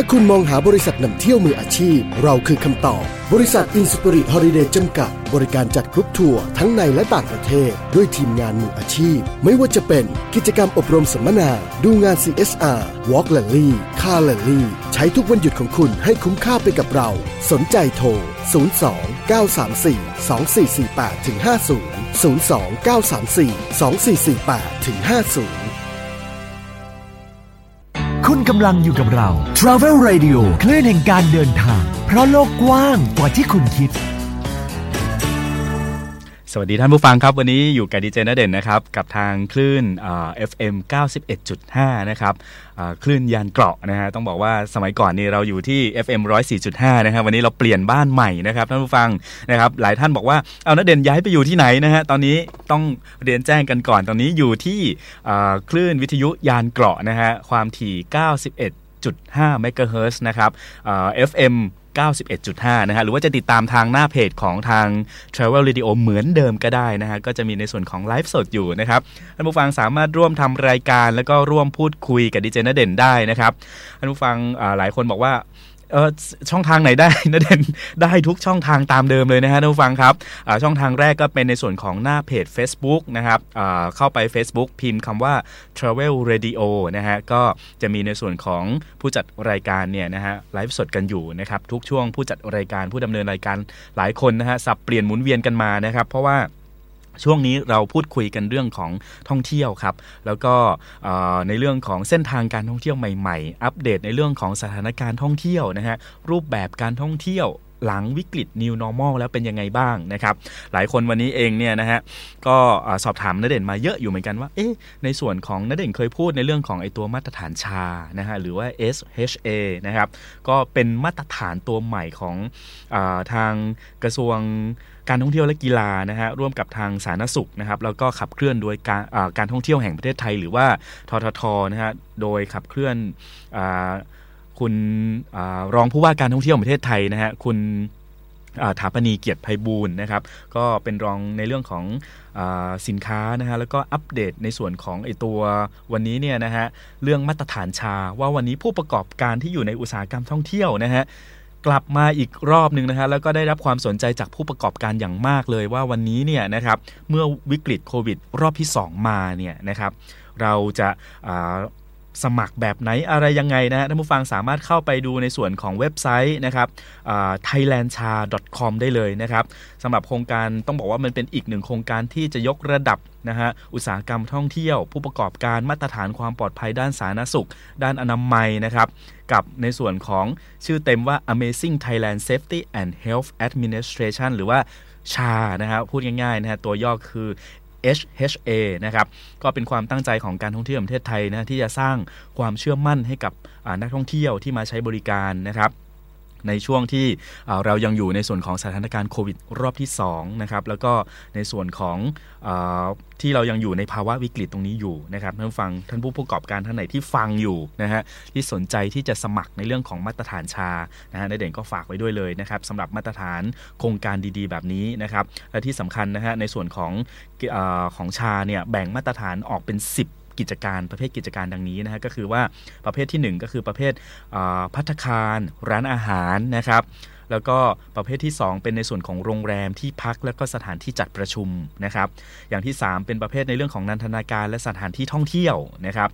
ถ้าคุณมองหาบริษัทนำเที่ยวมืออาชีพ เราคือคำตอบ บริษัทอินสปิริตฮอลิเดย์จำกัด บริการจัดกรุ๊ปทัวร์ทั้งในและต่างประเทศ ด้วยทีมงานมืออาชีพ ไม่ว่าจะเป็นกิจกรรมอบรมสัมมนา ดูงาน CSR Walk Rally Car Rally ใช้ทุกวันหยุดของคุณให้คุ้มค่าไปกับเรา สนใจโทร 02 934 2448ถึง50 02 934 2448ถึง50 คุณกำลังอยู่กับเรา Travel Radio คลื่นแห่งการเดินทาง เพราะโลกกว้างกว่าที่คุณคิด สวัสดีท่านผู้ฟังครับ วันนี้อยู่กับดีเจนเด่นนะครับ กับทางคลื่นเอฟเอ็ม91.5 นะครับคลื่นยานเกราะนะฮะต้องบอกว่าสมัยก่อนนี่เราอยู่ที่ FM 104.5 นะครับวันนี้เราเปลี่ยนบ้านใหม่นะครับท่านผู้ฟังนะครับหลายท่านบอกว่าเอานเด่นย้ายไปอยู่ที่ไหนนะฮะตอนนี้ต้องเรียนแจ้งกันก่อนตอนนี้อยู่ที่คลื่นวิทยุยานเกราะนะฮะความถี่ 91.5 เมกะเฮิร์นะครับ FM 91.5 นะฮะหรือว่าจะติดตามทางหน้าเพจของทาง Travel Radio เหมือนเดิมก็ได้นะฮะก็จะมีในส่วนของไลฟ์สดอยู่นะครับท่านผู้ฟังสามารถร่วมทำรายการ แล้วก็ร่วมพูดคุยกับดีเจนเด่นได้นะครับท่านผู้ฟังหลายคนบอกว่า เออช่องทางไหนได้นะเด่นได้ทุกช่องทางตามเดิมเลยนะฮะท่านผู้ฟังครับช่องทางแรกก็เป็นในส่วนของหน้าเพจ Facebook นะครับเข้าไป Facebook พิมพ์คำว่า Travel Radio นะฮะก็จะมีในส่วนของผู้จัดรายการเนี่ยนะฮะไลฟ์สดกันอยู่นะครับทุกช่วงผู้จัดรายการผู้ดำเนินรายการหลายคนนะฮะสับเปลี่ยนหมุนเวียนกันมานะครับ เพราะว่า ช่วงนี้เราพูดคุยกันเรื่องของท่องเที่ยวครับ แล้วก็ในเรื่องของเส้นทางการท่องเที่ยวใหม่ ๆ อัปเดตในเรื่องของสถานการณ์ท่องเที่ยวนะฮะรูปแบบการท่องเที่ยว หลังวิกฤต New Normal แล้วเป็นยังไงบ้างนะครับ หลายคนวันนี้เองเนี่ยนะฮะก็สอบถามนเด่นมาเยอะอยู่เหมือนกันว่า เอ๊ะในส่วนของนเด่นเคยพูดในเรื่องของไอตัวมาตรฐานชานะฮะหรือว่า SHA นะครับก็เป็นมาตรฐานตัวใหม่ของอทางกระทรวงการท่องเที่ยวและกีฬานะฮะร่วมกับทางสาธารณสุขนะครับแล้วก็ขับเคลื่อนโดยการการท่องเที่ยวแห่งประเทศไทย หรือว่าทททนะฮะโดยขับเคลื่อน คุณรองผู้ว่าการท่องเที่ยวประเทศไทยนะฮะคุณถาปณีเกียรติไพบูลนะครับก็เป็นรองในเรื่องของอสินค้านะฮะแล้วก็อัปเดตในส่วนของไอตัววันนี้เนี่ยนะฮะเรื่องมาตรฐานชาว่าวันนี้ผู้ประกอบการที่อยู่ในอุตสาหกรรมท่องเที่ยวนะฮะกลับมาอีกรอบหนึ่งนะฮะแล้วก็ได้รับความสนใจจากผู้ประกอบการอย่างมากเลยว่าวันนี้เนี่ยนะครับเมื่อวิกฤตโควิด รอบที่ 2 มาเนี่ยนะครับเราจะ สมัครแบบไหนอะไรยังไงนะฮะท่านผู้ฟังสามารถเข้าไปดูในส่วนของเว็บไซต์นะครับ thailandcha.com ได้เลยนะครับสำหรับโครงการต้องบอกว่ามันเป็นอีกหนึ่งโครงการที่จะยกระดับนะฮะอุตสาหกรรมท่องเที่ยว ผู้ประกอบการมาตรฐานความปลอดภัยด้านสาธารณสุข ด้านอนามัยนะครับ กับในส่วนของชื่อเต็มว่า Amazing Thailand Safety and Health Administration หรือว่าชานะฮะพูดง่ายๆนะฮะตัวย่อคือ HHA นะครับก็เป็นความตั้งใจของการท่องเที่ยวประเทศไทยนะที่จะสร้างความเชื่อมั่นให้กับนักท่องเที่ยวที่มาใช้บริการนะครับ ในช่วงที่เรายังอยู่ในส่วนของสถานการณ์โควิดรอบที่2นะครับแล้วก็ในส่วนของอที่เรายังอยู่ในภาวะวิกฤตตรงนี้อยู่นะครับท่านฟังท่านผู้ประกอบการท่านไหนที่ฟังอยู่นะฮะที่สนใจที่จะสมัครในเรื่องของมาตรฐานชานะฮะในเด่นก็ฝากไว้ด้วยเลยนะครับสำหรับมาตรฐานโครงการดีๆ แบบนี้นะครับและที่สำคัญนะฮะในส่วนของอของชาเนี่ยแบ่งมาตรฐานออกเป็น 10 กิจการประเภทกิจการดังนี้นะฮะก็คือว่าประเภทที่ 1 ก็คือประเภทพัฒคาร ร้านอาหารนะครับแล้วก็ประเภทที่ 2 เป็นในส่วนของโรงแรมที่พักแล้วก็สถานที่จัดประชุมนะครับ อย่างที่ 3 เป็นประเภทในเรื่องของนันทนาการและสถานที่ท่องเที่ยวนะครับ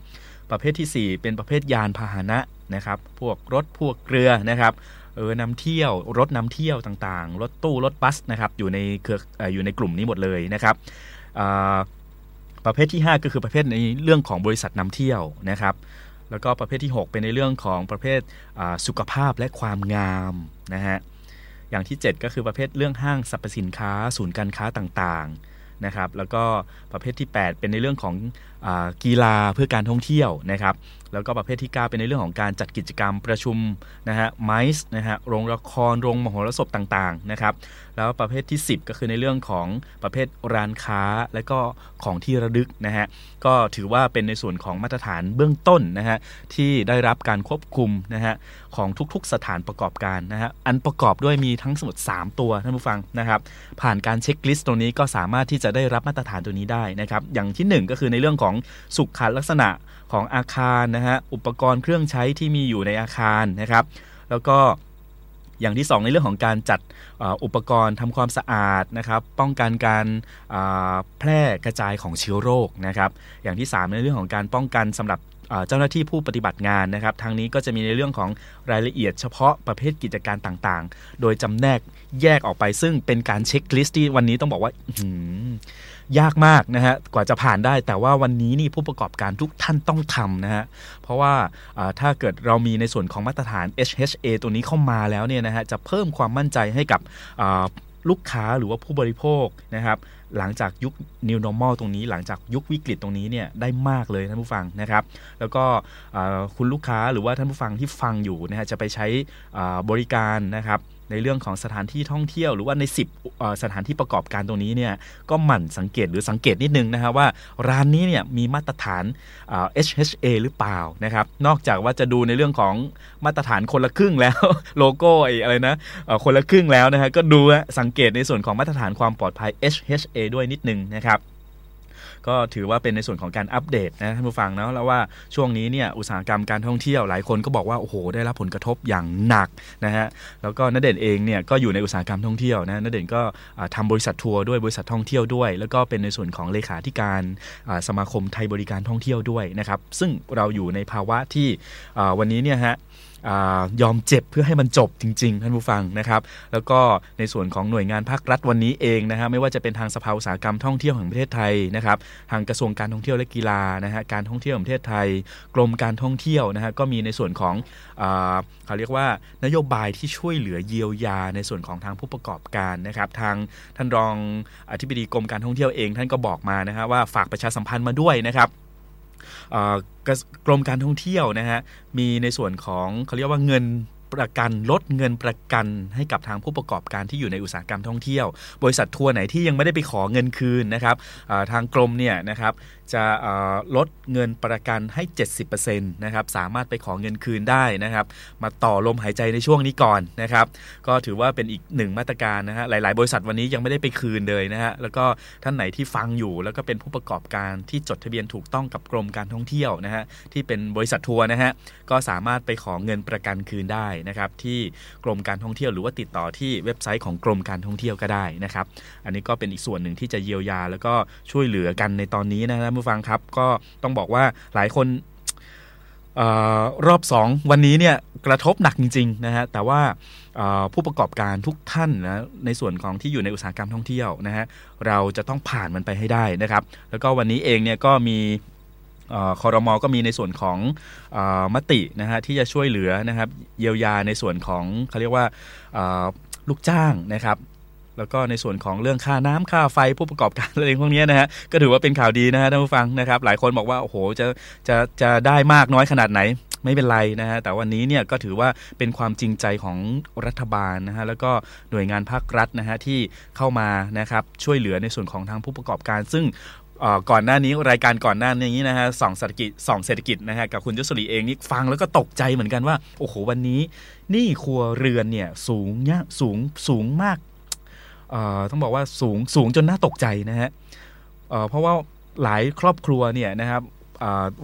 ประเภทที่ 4 เป็นประเภทยานพาหนะนะครับ พวกรถพวกเรือนะครับเออนำเที่ยวรถนำเที่ยวต่างๆ รถตู้รถบัสนะครับอยู่ในเครืออยู่ในกลุ่มนี้หมดเลยนะครับ ประเภทที่ 5 ก็คือประเภทในเรื่องของบริษัทนำเที่ยวนะครับ แล้วก็ประเภทที่ 6 เป็นในเรื่องของประเภทสุขภาพและความงามนะฮะอย่างที่ 7 ก็คือประเภทเรื่องห้างสรรพสินค้า ศูนย์การค้าต่างๆนะครับ แล้วก็ประเภทที่ 8 เป็นในเรื่องของอกีฬาเพื่อการท่องเที่ยวนะครับ แล้วก็ประเภทที่ 9 เป็นในเรื่องของการจัดกิจกรรมประชุมนะฮะไมส์นะฮะโรงละครโรงมโหรสพต่างๆนะครับแล้วประเภทที่ 10 ก็คือในเรื่องของประเภทร้านค้าและก็ของที่ระลึกนะฮะก็ถือว่าเป็นในส่วนของมาตรฐานเบื้องต้นนะฮะที่ได้รับการควบคุมนะฮะของทุกๆสถานประกอบการนะฮะอันประกอบด้วยมีทั้งสมุด 3 ตัวท่านผู้ฟังนะครับผ่านการเช็คลิสต์ตรงนี้ก็สามารถที่จะได้รับมาตรฐานตัวนี้ได้นะครับอย่างที่ 1 ก็คือในเรื่องของสุขลักษณะ ของอาคารนะฮะอุปกรณ์เครื่องใช้ที่มีอยู่ในอาคารนะครับ แล้วก็อย่างที่ 2 ในเรื่องของการจัดอุปกรณ์ทำความสะอาดนะครับ ป้องกันการแพร่กระจายของเชื้อโรคนะครับ อย่างที่ 3 ในเรื่องของการป้องกันสำหรับ เจ้าหน้าที่ผู้ปฏิบัติงานนะครับทางนี้ก็จะมีในเรื่องของรายละเอียดเฉพาะประเภทกิจการต่างๆ โดยจำแนกแยกออกไป ซึ่งเป็นการเช็คลิสต์ที่วันนี้ต้องบอกว่ายากมากนะฮะกว่าจะผ่านได้ แต่ว่าวันนี้นี่ผู้ประกอบการทุกท่านต้องทำนะฮะเพราะว่าถ้าเกิดเรามีในส่วนของมาตรฐาน HHA ตัวนี้เข้ามาแล้วเนี่ยนะฮะจะเพิ่มความมั่นใจให้กับลูกค้าหรือว่าผู้บริโภคนะครับ หลังจากยุค New Normal ตรงนี้ หลังจากยุควิกฤตตรงนี้เนี่ยได้มากเลยท่านผู้ฟังนะครับ แล้วก็คุณลูกค้าหรือว่าท่านผู้ฟังที่ฟังอยู่นะฮะจะไปใช้บริการนะครับ ในเรื่องของสถานที่ท่องเที่ยว หรือว่าใน 10 สถานที่ประกอบการตรงนี้เนี่ยก็หมั่นสังเกตหรือสังเกตนิดนึงนะครับว่าร้านนี้เนี่ยมีมาตรฐาน HHA หรือเปล่านะครับ นอกจากว่าจะดูในเรื่องของมาตรฐานคนละครึ่งแล้วโลโก้อะไรนะคนละครึ่งแล้วนะฮะก็ดูสังเกตในส่วนของมาตรฐานความปลอดภัย HHA ด้วยนิดนึงนะครับ ก็ถือว่าเป็นในส่วนของการอัปเดตนะท่านผู้ฟังนะแล้วว่าช่วงนี้เนี่ยอุตสาหกรรมการท่องเที่ยวหลายคนก็บอกว่าโอ้โหได้รับผลกระทบอย่างหนักนะฮะแล้วก็นเด่นเองเนี่ยก็อยู่ในอุตสาหกรรมท่องเที่ยวนะนเด่นก็ทำบริษัททัวร์ด้วยบริษัทท่องเที่ยวด้วย แล้วก็เป็นในส่วนของเลขาธิการสมาคมไทยบริการท่องเที่ยวด้วยนะครับซึ่งเราอยู่ในภาวะที่วันนี้เนี่ยฮะ ยอมเจ็บเพื่อให้มันจบจริงๆท่านผู้ฟังนะครับ แล้วก็ในส่วนของหน่วยงานภาครัฐวันนี้เองนะฮะไม่ว่าจะเป็นทางสภาอุตสาหกรรมท่องเที่ยวแห่งประเทศไทยนะครับทางกระทรวงการท่องเที่ยวและกีฬานะฮะการท่องเที่ยวแห่งประเทศไทย กรมการท่องเที่ยวนะฮะก็มีในส่วนของเขาเรียกว่านโยบายที่ช่วยเหลือเยียวยาในส่วนของทางผู้ประกอบการนะครับทางท่านรองอธิบดีกรมการท่องเที่ยวเอง ท่านก็บอกมานะฮะว่าฝากประชาสัมพันธ์มาด้วยนะครับ กรมการท่องเที่ยวนะฮะมีในส่วนของเขาเรียกว่าเงินประกันลดเงินประกันให้กับทางผู้ประกอบการที่อยู่ในอุตสาหกรรมท่องเที่ยว บริษัททัวร์ไหนที่ยังไม่ได้ไปขอเงินคืนนะครับทางกรมเนี่ยนะครับ จะลดเงินประกันให้ 70%นะครับสามารถไปขอเงินคืนได้นะครับ มาต่อลมหายใจในช่วงนี้ก่อนนะครับ ก็ถือว่าเป็นอีกหนึ่งมาตรการนะฮะหลาย ๆ บริษัทวันนี้ยังไม่ได้ไปคืนเลยนะฮะแล้วก็ท่านไหนที่ฟังอยู่ แล้วก็เป็นผู้ประกอบการที่จดทะเบียนถูกต้องกับกรมการท่องเที่ยวนะฮะที่เป็นบริษัททัวร์นะฮะก็สามารถไปขอเงินประกันคืนได้นะครับ ที่กรมการท่องเที่ยวหรือว่าติดต่อที่เว็บไซต์ของกรมการท่องเที่ยวก็ได้นะครับ อันนี้ก็เป็นอีกส่วนหนึ่งที่จะเยียวยาแล้วก็ช่วยเหลือกันในตอนนี้นะครับผู้ฟังครับ ก็ต้องบอกว่าหลายคนออรอบสองวันนี้เนี่ยกระทบหนักจริงๆนะฮะแต่ว่าผู้ประกอบการทุกท่านนะในส่วนของที่อยู่ในอุตสาหกรรมท่องเที่ยวนะฮะเราจะต้องผ่านมันไปให้ได้นะครับ แล้วก็วันนี้เองเนี่ยก็มีคอรมอก็มีในส่วนของอมตินะฮะที่จะช่วยเหลือนะครับเยียวยาในส่วนของเขาเรียกว่าลูกจ้างนะครับ แล้วก็ในส่วนของเรื่องค่าน้ำค่าไฟผู้ประกอบการอะไรพวกนี้นะฮะก็ถือว่าเป็นข่าวดีนะฮะท่านผู้ฟังนะครับ หลายคนบอกว่าโอ้โหจะจะจะได้มากน้อยขนาดไหนไม่เป็นไรนะฮะแต่วันนี้เนี่ยก็ถือว่าเป็นความจริงใจของรัฐบาลนะฮะแล้วก็หน่วยงานภาครัฐนะฮะที่เข้ามานะครับช่วยเหลือในส่วนของทางผู้ประกอบการ ซึ่งก่อนหน้านี้รายการก่อนหน้านี้นะฮะสองเศรษฐกิจสองเศรษฐกิจนะฮะกับคุณยศรีเองนี่ฟังแล้วก็ตกใจเหมือนกันว่า โอ้โหวันนี้ นี่ครัวเรือนเนี่ยสูงเนี่ยสูงสูงมาก ต้องบอกว่าสูงสูงจนน่าตกใจนะฮะเพราะว่าหลายครอบครัวเนี่ยนะครับ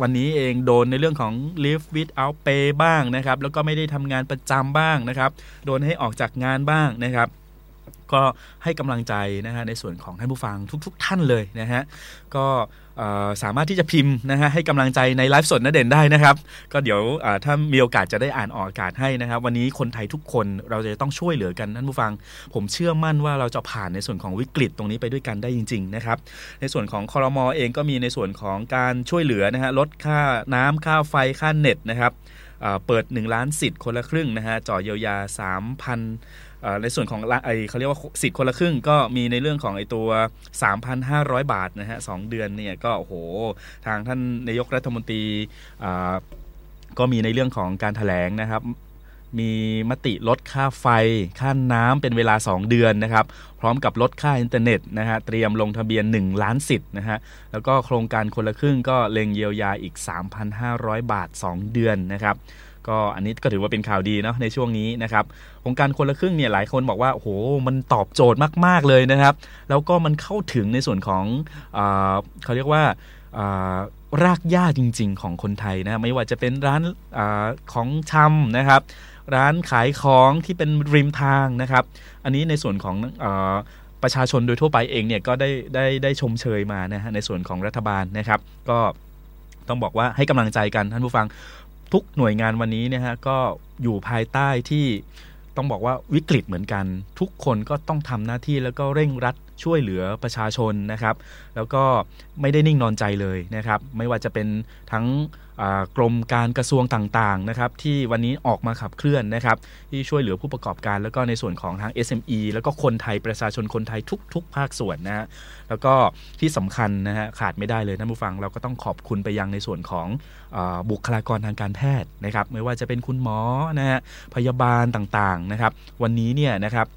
วันนี้เองโดนในเรื่องของ live without pay บ้างนะครับ แล้วก็ไม่ได้ทำงานประจำบ้างนะครับ โดนให้ออกจากงานบ้างนะครับ ก็ให้กำลังใจนะฮะในส่วนของท่านผู้ฟังทุก ๆทท่านเลยนะฮะก็ สามารถที่จะพิมพ์นะฮะให้กำลังใจในไลฟ์สดนะเด่นได้นะครับ ก็เดี๋ยวถ้ามีโอกาสจะได้อ่านออกอากาศให้นะครับ วันนี้คนไทยทุกคนเราจะต้องช่วยเหลือกันท่านผู้ฟัง ผมเชื่อมั่นว่าเราจะผ่านในส่วนของวิกฤตตรงนี้ไปด้วยกันได้จริง ๆ นะครับ ในส่วนของคอรมอเองก็มีในส่วนของการช่วยเหลือนะฮะลดค่าน้ำค่าไฟค่าเน็ตนะครับเปิด 1 ล้านสิทธิ์คนละครึ่งนะฮะจ่อเยียวยา 3,000 ในส่วนของไอเขาเรียกว่าสิทธิ์คนละครึ่งก็มีในเรื่องของไอตัว 3,500 บาทนะฮะสเดือนเนี่ยก็โอ้โห ทางท่านนายกรัฐมนตรีก็มีในเรื่องของการถแถลงนะครับมีมติลดค่าไฟ ค่าน้ำเป็นเวลา 2 เดือนนะครับ พร้อมกับลดค่าอินเทอร์เน็ตนะฮะ เตรียมลงทะเบียน 1 ล้านสิทธิ์นะฮะ แล้วก็โครงการคนละครึ่งก็เล็งเยียวยาอีก 3,500 บาท 2 เดือนนะครับ ก็อันนี้ก็ถือว่าเป็นข่าวดีเนาะในช่วงนี้นะครับโครงการคนละครึ่งเนี่ยหลายคนบอกว่าโอ้โหมันตอบโจทย์มาก ๆเลยนะครับ แล้วก็มันเข้าถึงในส่วนของอเขาเรียกว่ารากหญ้าจริง ๆ ของคนไทยนะไม่ว่าจะเป็นร้านอของชำนะครับ ร้านขายของที่เป็นริมทางนะครับ อันนี้ในส่วนของอประชาชนโดยทั่วไปเองเนี่ยก็ได้ได้ได้ชมเชยมานะฮะในส่วนของรัฐบาลนะครับ ก็ต้องบอกว่าให้กำลังใจกันท่านผู้ฟัง ทุกหน่วยงานวันนี้เนี่ยฮะก็อยู่ภายใต้ที่ต้องบอกว่าวิกฤตเหมือนกัน ทุกคนก็ต้องทำหน้าที่แล้วก็เร่งรัดช่วยเหลือประชาชนนะครับ แล้วก็ไม่ได้นิ่งนอนใจเลยนะครับ ไม่ว่าจะเป็นทั้ง กรมการกระทรวงต่างๆนะครับที่วันนี้ออกมาขับเคลื่อนนะครับที่ช่วยเหลือผู้ประกอบการ แล้วก็ในส่วนของทาง SME แล้วก็คนไทยประชาชนคนไทยทุก ๆ ภาคส่วนนะฮะแล้วก็ที่สำคัญนะฮะขาดไม่ได้เลยท่านผู้ฟังเราก็ต้องขอบคุณไปยังในส่วนของอบุคลากรทางการแพทย์นะครับไม่ว่าจะเป็นคุณหมอนะฮะพยาบาลต่างๆนะครับวันนี้เนี่ยนะครับ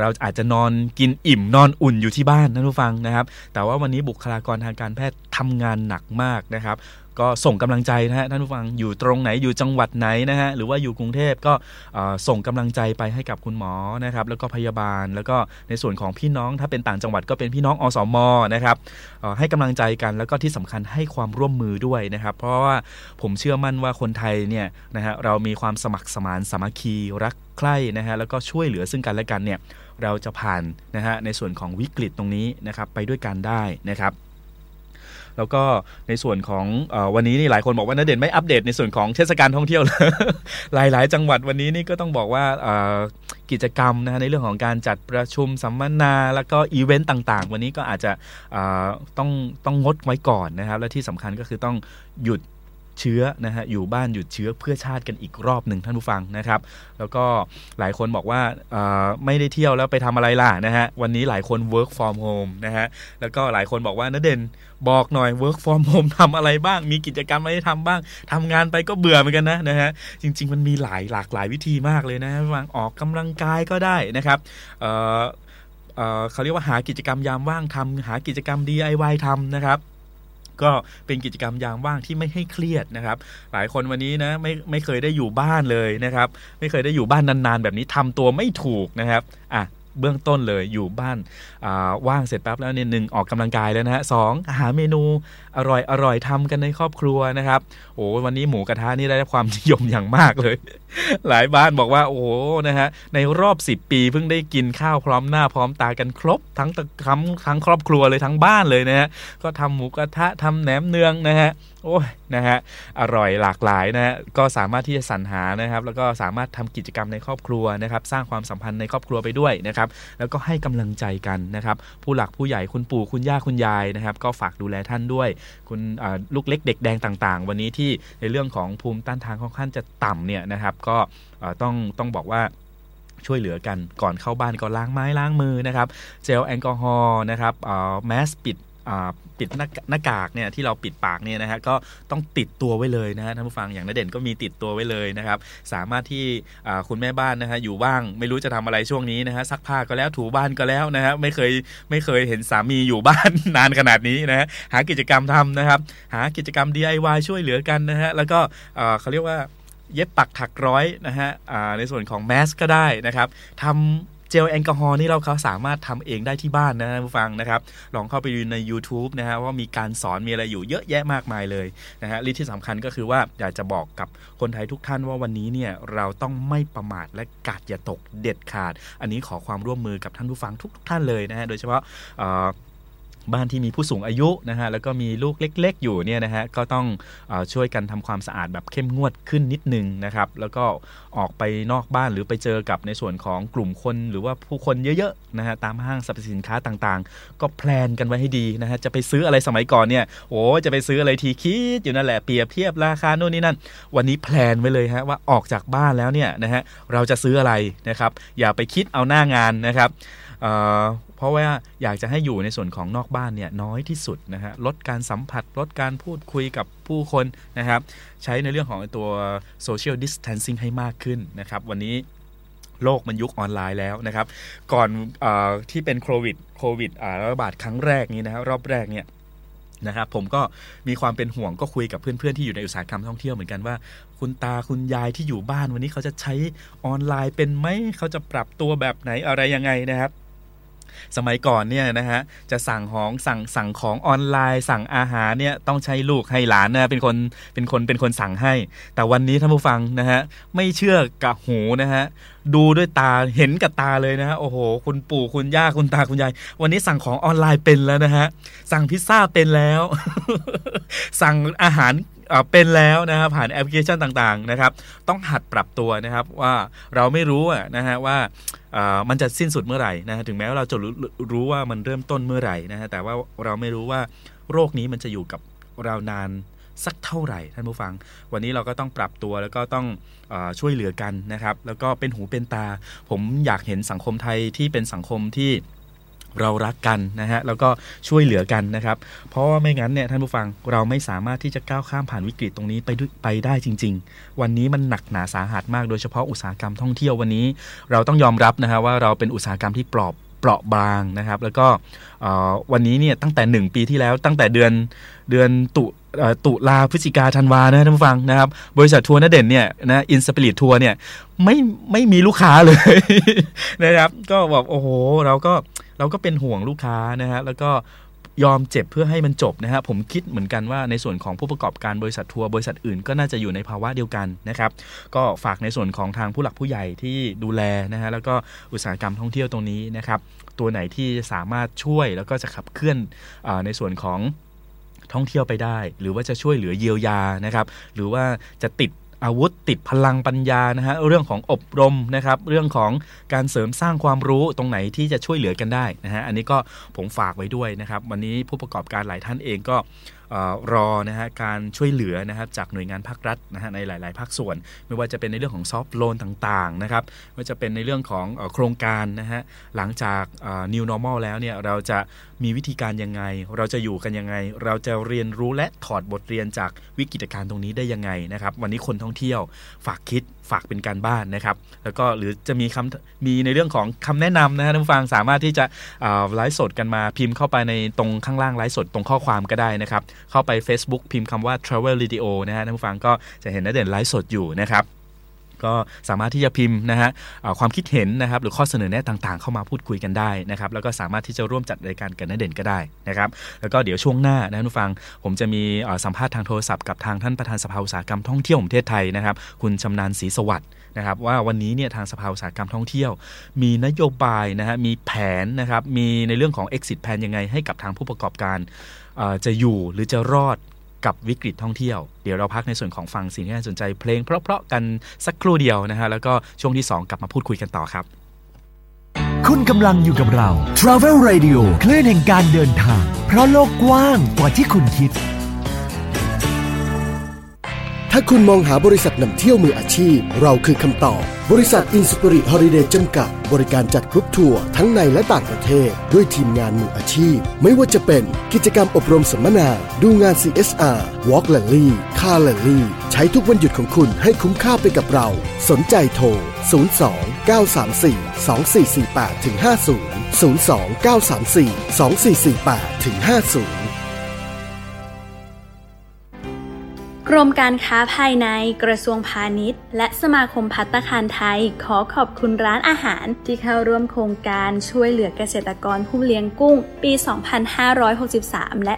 เราอาจจะนอนกินอิ่มนอนอุ่นอยู่ที่บ้านท่านผู้ฟังนะครับ แต่ว่าวันนี้บุคลากรทางการแพทย์ทำงานหนักมากนะครับ ก็ส่งกำลังใจนะฮะท่านผู้ฟังอยู่ตรงไหนอยู่จังหวัดไหนนะฮะหรือว่าอยู่กรุงเทพก็ส่งกำลังใจไปให้กับคุณหมอนะครับแล้วก็พยาบาล แล้วก็ในส่วนของพี่น้องถ้าเป็นต่างจังหวัดก็เป็นพี่น้องอสมนะครับให้กำลังใจกันแล้วก็ที่สำคัญให้ความร่วมมือด้วยนะครับเพราะว่าผมเชื่อมั่นว่าคนไทยเนี่ยนะฮะเรามีความสมัครสมานสามัคคีรักใคร่นะฮะแล้วก็ช่วยเหลือซึ่งกันและกันเนี่ยเราจะผ่านนะฮะในส่วนของวิกฤตตรงนี้นะครับไปด้วยกันได้นะครับ แล้วก็ในส่วนของอวันนี้นี่หลายคนบอกว่านเด่นไม่อัปเดตในส่วนของเทศกาลท่องเที่ยวเลยหลาย ๆ จังหวัดวันนี้นี่ก็ต้องบอกว่ากิจกรรมนะในเรื่องของการจัดประชุมสัมมนา แล้วก็อีเวนต์ต่าง ๆ วันนี้ก็อาจจะต้องต้องงดไว้ก่อนนะครับ และที่สำคัญก็คือต้องหยุด เชื้อนะฮะอยู่บ้านหยุดเชื้อเพื่อชาติกันอีกรอบหนึ่งท่านผู้ฟังนะครับ แล้วก็หลายคนบอกว่าไม่ได้เที่ยวแล้วไปทำอะไรล่ะนะฮะวันนี้หลายคน work from home นะฮะแล้วก็หลายคนบอกว่านเด่นบอกหน่อย work from home ทำอะไรบ้าง มีกิจกรรมอะไรทำบ้างทำงานไปก็เบื่อเหมือนกันนะนะฮะจริง ๆ มันมีหลายหลากหลายวิธีมากเลยนะวางออกกำลังกายก็ได้นะครับเขาเรียกว่าหากิจกรรมยามว่างทำหากิจกรรม DIY ทำนะครับ ก็เป็นกิจกรรมยามว่างที่ไม่ให้เครียดนะครับ หลายคนวันนี้นะไม่ไม่เคยได้อยู่บ้านเลยนะครับ ไม่เคยได้อยู่บ้านนานๆ แบบนี้ทำตัวไม่ถูกนะครับอะ เบื้องต้นเลยอยู่บ้านว่างเสร็จแป๊บแล้วเนี่ยหนึ่งออกกำลังกายแล้วนะฮะสองหาเมนูอร่อยอร่อยทำกันในครอบครัวนะครับโอ้วันนี้หมูกระทะนี่ได้รับความนิยมอย่างมากเลย หลายบ้านบอกว่าโอ้นะฮะในรอบ 10 ปีเพิ่งได้กินข้าวพร้อมหน้าพร้อมตากันครบ ทั้งทั้งทั้งครอบครัวเลยทั้งบ้านเลยนะฮะก็ทำหมูกระทะทำแหนมเนืองนะฮะโอ้ยนะฮะอร่อยหลากหลายนะฮะก็สามารถที่จะสรรหานะครับ แล้วก็สามารถทำกิจกรรมในครอบครัวนะครับ สร้างความสัมพันธ์ในครอบครัวไปด้วยนะครับ แล้วก็ให้กำลังใจกันนะครับ ผู้หลักผู้ใหญ่คุณปู่คุณย่าคุณยายนะครับ ก็ฝากดูแลท่านด้วย คุณลูกเล็กเด็กแดงต่าง ๆ วันนี้ที่ในเรื่องของภูมิต้านทานค่อนข้างจะต่ำเนี่ยนะครับ ก็ต้องต้องบอกว่าช่วยเหลือกันก่อนเข้าบ้านก็ล้างไม้ล้างมือนะครับ เจลแอลกอฮอล์นะครับแมสปิด ปิดหน้ากากเนี่ยที่เราปิดปากเนี่ยนะฮะก็ต้องติดตัวไว้เลยนะฮะท่านผู้ฟังอย่างนเด่นก็มีติดตัวไว้เลยนะครับ สามารถที่คุณแม่บ้านนะฮะอยู่บ้างไม่รู้จะทำอะไรช่วงนี้นะฮะซักผ้าก็แล้วถูบ้านก็แล้วนะฮะไม่เคยไม่เคยเห็นสามีอยู่บ้าน นานขนาดนี้นะฮะหากิจกรรมทำนะครับ หากิจกรรม DIY ช่วยเหลือกันนะฮะแล้วก็เขาเรียกว่าเย็บปักถักร้อยนะฮะในส่วนของแมสก็ได้นะครับทำ เจลแอลกอฮอล์นี่เราเขาสามารถทำเองได้ที่บ้านนะผู้ฟังนะครับ ลองเข้าไปดูใน YouTube นะฮะว่ามีการสอนมีอะไรอยู่เยอะแยะมากมายเลยนะฮะลิที่สำคัญก็คือว่าอยากจะบอกกับคนไทยทุกท่านว่าวันนี้เนี่ยเราต้องไม่ประมาทและกาดอย่าตกเด็ดขาด อันนี้ขอความร่วมมือกับท่านผู้ฟังทุกท่านเลยนะฮะโดยเฉพาะ บ้านที่มีผู้สูงอายุนะฮะแล้วก็มีลูกเล็ก ๆ อยู่เนี่ยนะฮะก็ต้องอช่วยกันทำความสะอาดแบบเข้มงวดขึ้นนิดนึงนะครับแล้วก็ออกไปนอกบ้านหรือไปเจอกับในส่วนของกลุ่มคน หรือว่าผู้คนเยอะๆนะฮะตามห้างสรรพสินค้าต่างๆ ก็แพลนกันไว้ให้ดีนะฮะจะไปซื้ออะไรสมัยก่อนเนี่ยโอ้จะไปซื้ออะไรทีคิดอยู่นั่นแหละเปรียบเทียบราคาโน่นนี่นั่น วันนี้ plan ไว้เลยฮะว่าออกจากบ้านแล้วเนี่ยนะฮะเราจะซื้ออะไรนะครับอย่าไปคิดเอาหน้างานนะครับ ราะว่าอยากจะให้อยู่ในส่วนของนอกบ้านเนี่ยน้อยที่สุดนะฮะลดการสัมผัส ลดการพูดคุยกับผู้คนนะครับ ใช้ในเรื่องของตัว social distancing ให้มากขึ้นนะครับ วันนี้โลกมันยุคออนไลน์แล้วนะครับ ก่อนอที่เป็นโควิดโควิดระบาดครั้งแรกนี้นะครับรอบแรกเนี่ยนะครับผมก็มีความเป็นห่วงก็คุยกับเพื่อนๆที่อยู่ในอุตสาหกรรมท่องเที่ยวเหมือนกันว่า คุณตาคุณยายที่อยู่บ้านวันนี้เขาจะใช้ออนไลน์เป็นไหมเขาจะปรับตัวแบบไหนอะไรยังไงนะครับ สมัยก่อนเนี่ยนะฮะจะสั่งของสั่งสั่งของออนไลน์ สั่งอาหารเนี่ยต้องใช้ลูกให้หลานนะเป็นคนเป็นคนเป็นคนสั่งให้ แต่วันนี้ท่านผู้ฟังนะฮะไม่เชื่อกับหูนะฮะดูด้วยตาเห็นกับตาเลยนะฮะโอ้โห คุณปู่คุณย่าคุณตาคุณยายวันนี้สั่งของออนไลน์เป็นแล้วนะฮะสั่งพิซซ่าเป็นแล้ว สั่งอาหาร เป็นแล้วนะครับผ่านแอปพลิเคชันต่างๆนะครับ ต้องหัดปรับตัวนะครับว่าเราไม่รู้นะฮะว่ามันจะสิ้นสุดเมื่อไหร่นะฮะถึงแม้ว่าเราจะรู้ว่ามันเริ่มต้นเมื่อไหร่นะฮะแต่ว่าเราไม่รู้ว่าโรคนี้มันจะอยู่กับเรานานสักเท่าไหร่ท่านผู้ฟัง วันนี้เราก็ต้องปรับตัวแล้วก็ต้องอช่วยเหลือกันนะครับ แล้วก็เป็นหูเป็นตา ผมอยากเห็นสังคมไทยที่เป็นสังคมที่ เรารักกันนะฮะแล้วก็ช่วยเหลือกันนะครับ เพราะว่าไม่งั้นเนี่ยท่านผู้ฟังเราไม่สามารถที่จะก้าวข้ามผ่านวิกฤตตรงนี้ไปไปได้จริง ๆ วันนี้มันหนักหนาสาหัสมากโดยเฉพาะอุตสาหกรรมท่องเที่ยววันนี้ เราต้องยอมรับนะฮะว่าเราเป็นอุตสาหกรรมที่ปลอบเปราะบางนะครับ แล้วก็วันนี้เนี่ยตั้งแต่ 1 ปีที่แล้วตั้งแต่เดือนเดือนตุตุลาพฤศจิกาธันวานะท่านผู้ฟังนะครับ บริษัททัวร์นเด่นเนี่ยนะ Inspirit Tour เนี่ยไม่ไม่มีลูกค้าเลยนะครับ ก็บอกโอ้โห เราก็ เราก็เป็นห่วงลูกค้านะฮะแล้วก็ยอมเจ็บเพื่อให้มันจบนะฮะผมคิดเหมือนกันว่าในส่วนของผู้ประกอบการบริษัททัวร์บริษัทอื่นก็น่าจะอยู่ในภาวะเดียวกันนะครับ ก็ฝากในส่วนของทางผู้หลักผู้ใหญ่ที่ดูแลนะฮะแล้วก็อุตสาหกรรมท่องเที่ยวตรงนี้นะครับ ตัวไหนที่สามารถช่วยแล้วก็จะขับเคลื่อนอในส่วนของท่องเที่ยวไปได้ หรือว่าจะช่วยเหลือเยียวยานะครับ หรือว่าจะติด อาวุธ ติดพลังปัญญานะฮะเรื่องของอบรมนะครับเรื่องของการเสริมสร้างความรู้ตรงไหนที่จะช่วยเหลือกันได้นะฮะอันนี้ก็ผมฝากไว้ด้วยนะครับวันนี้ผู้ประกอบการหลายท่านเองก็ รอนะฮะการช่วยเหลือนะครับจากหน่วยงานภาครัฐนะฮะในหลาย ๆ ภาคส่วน ไม่ว่าจะเป็นในเรื่องของซอฟท์โลนต่าง ๆ นะครับไม่ว่าจะเป็นในเรื่องของโครงการนะฮะหลังจาก new normal แล้วเนี่ยเราจะมีวิธีการยังไง เราจะอยู่กันยังไง เราจะเรียนรู้และถอดบทเรียนจากวิกฤตการณ์ตรงนี้ได้ยังไงนะครับ วันนี้คนท่องเที่ยวฝากคิดฝากเป็นการบ้านนะครับ แล้วก็หรือจะมีคำมีในเรื่องของคำแนะนำนะฮะท่านผู้ฟังสามารถที่จะไลฟ์สดกันมาพิมพ์เข้าไปในตรงข้างล่างไลฟ์สดตรงข้อความก็ได้นะครับ เข้าไป Facebook พิมพ์คำว่า travel radio นะฮะท่านผู้ฟังก็จะเห็นนัเด่นไลฟ์สดอยู่นะครับ ก็สามารถที่จะพิมพ์นะฮะความคิดเห็นนะครับหรือข้อเสนอแนะต่างๆ เข้ามาพูดคุยกันได้นะครับแล้วก็สามารถที่จะร่วมจัดรายการกันนเด่นก็ได้นะครับแล้วก็เดี๋ยวช่วงหน้านะทุกฟังผมจะมีสัมภาษณ์ทางโทรศัพท์กับทางท่านประธานสภาอุตสาหกรรมท่องเที่ยวของประเทศไทยนะครับคุณชำนาญศรีสวัสดิ์นะครับว่าวันนี้เนี่ยทางสภาอุตสาหกรรมท่องเที่ยว มีนโยบายนะฮะมีแผนนะครับมีในเรื่องของ exit plan ยังไงให้กับทางผู้ประกอบการจะอยู่หรือจะรอด กับวิกฤตท่องเที่ยว เดี๋ยวเราพักในส่วนของฟังสิ่งที่น่าสนใจเพลงเพราะๆกันสักครู่เดียวนะฮะ แล้วก็ช่วงที่ 2 กลับมาพูดคุยกันต่อครับ คุณกำลังอยู่กับเรา Travel Radio คลื่นแห่งการเดินทาง เพราะโลกกว้างกว่าที่คุณคิด ถ้าคุณมองหาบริษัทนำเที่ยวมืออาชีพ เราคือคำตอบ บริษัท Inspirit Holiday จำกัด บริการจัดกรุ๊ปทัวร์ทั้งในและต่างประเทศ ด้วยทีมงานมืออาชีพ ไม่ว่าจะเป็นกิจกรรมอบรมสัมมนา ดูงาน CSR Walk l a l l y Car l a l l y ใช้ทุกวันหยุดของคุณให้คุ้มค่าไปกับเรา สนใจโทร 02 934 2448 50 02 934 2448 50 กรมการค้าภายในกระทรวงพาณิชย์ และสมาคมพัตคารไทย ขอขอบคุณร้านอาหาร ที่เข้าร่วมโครงการช่วยเหลือเกษตรกรผู้เลี้ยงกุ้ง ปี 2563 และ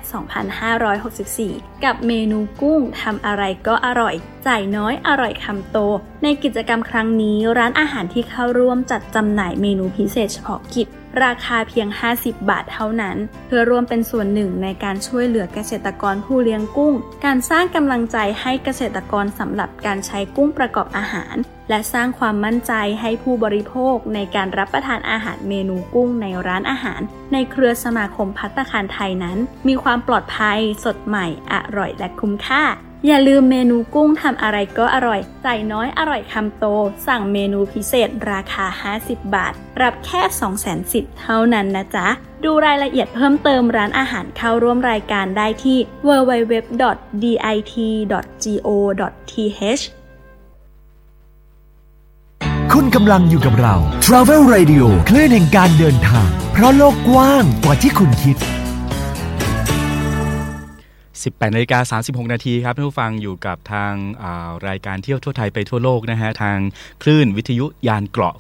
2564 กับเมนูกุ้งทำอะไรก็อร่อย จ่ายน้อยอร่อยคำโต ในกิจกรรมครั้งนี้ร้านอาหารที่เข้าร่วมจัดจำหน่ายเมนูพิเศษเฉพาะกิจ ราคาเพียง 50 บาทเท่านั้น เพื่อร่วมเป็นส่วนหนึ่งในการช่วยเหลือเกษตรกรผู้เลี้ยงกุ้ง การสร้างกำลังใจให้เกษตรกรสำหรับการใช้กุ้งประกอบอาหาร และสร้างความมั่นใจให้ผู้บริโภคในการรับประทานอาหารเมนูกุ้งในร้านอาหาร ในเครือสมาคมพัตคารไทยนั้น มีความปลอดภัย สดใหม่ อร่อยและคุ้มค่า อย่าลืมเมนูกุ้งทำอะไรก็อร่อยใส่น้อยอร่อยคำโต สั่งเมนูพิเศษราคา 50 บาท รับแค่2 0 0 0 0 0สิทธิ์เท่านั้นนะจ๊ะ ดูรายละเอียดเพิ่มเติมร้านอาหารเข้าร่วมรายการได้ที่ www.dit.go.th คุณกำลังอยู่กับเรา Travel Radio คลื่นแห่งการเดินทาง เพราะโลกกว้างกว่าที่คุณคิด 18นาฬิกา36 นาทีครับท่านผู้ฟังอยู่กับทางรายการเที่ยวทั่วไทยไปทั่วโลกนะฮะ ทางคลื่นวิทยุยานเกราะ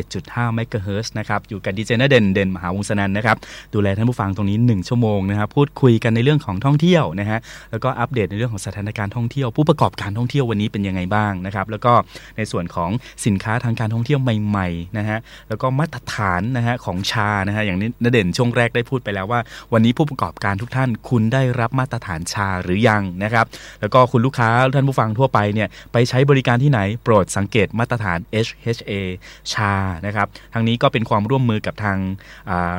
91.5 เมกะเฮิร์นะครับ อยู่กับดีเจนเด่นเด่นมหาวงศนันนะครับ ดูแลท่านผู้ฟังตรงนี้ 1 ชั่วโมงนะครับ พูดคุยกันในเรื่องของท่องเที่ยวนะฮะ แล้วก็อัปเดตในเรื่องของสถานการณ์ท่องเที่ยว ผู้ประกอบการท่องเที่ยววันนี้เป็นยังไงบ้างนะครับ แล้วก็ในส่วนของสินค้าทางการท่องเที่ยวใหม่ๆนะฮะ แล้วก็มาตรฐานนะฮะของชานะฮะ อย่างนี้นเด่นช่วงแรกได้พูดไปแล้วว่า วันนี้ผู้ประกอบการทุกท่านคุณได้รับมาตรฐานชาหรือยังนะครับ แล้วก็คุณลูกค้าท่านผู้ฟังทั่วไปเนี่ยไปใช้บริการที่ไหนโปรดสังเกตมาตรฐาน HHA ชานะครับทางนี้ก็เป็นความร่วมมือกับทาง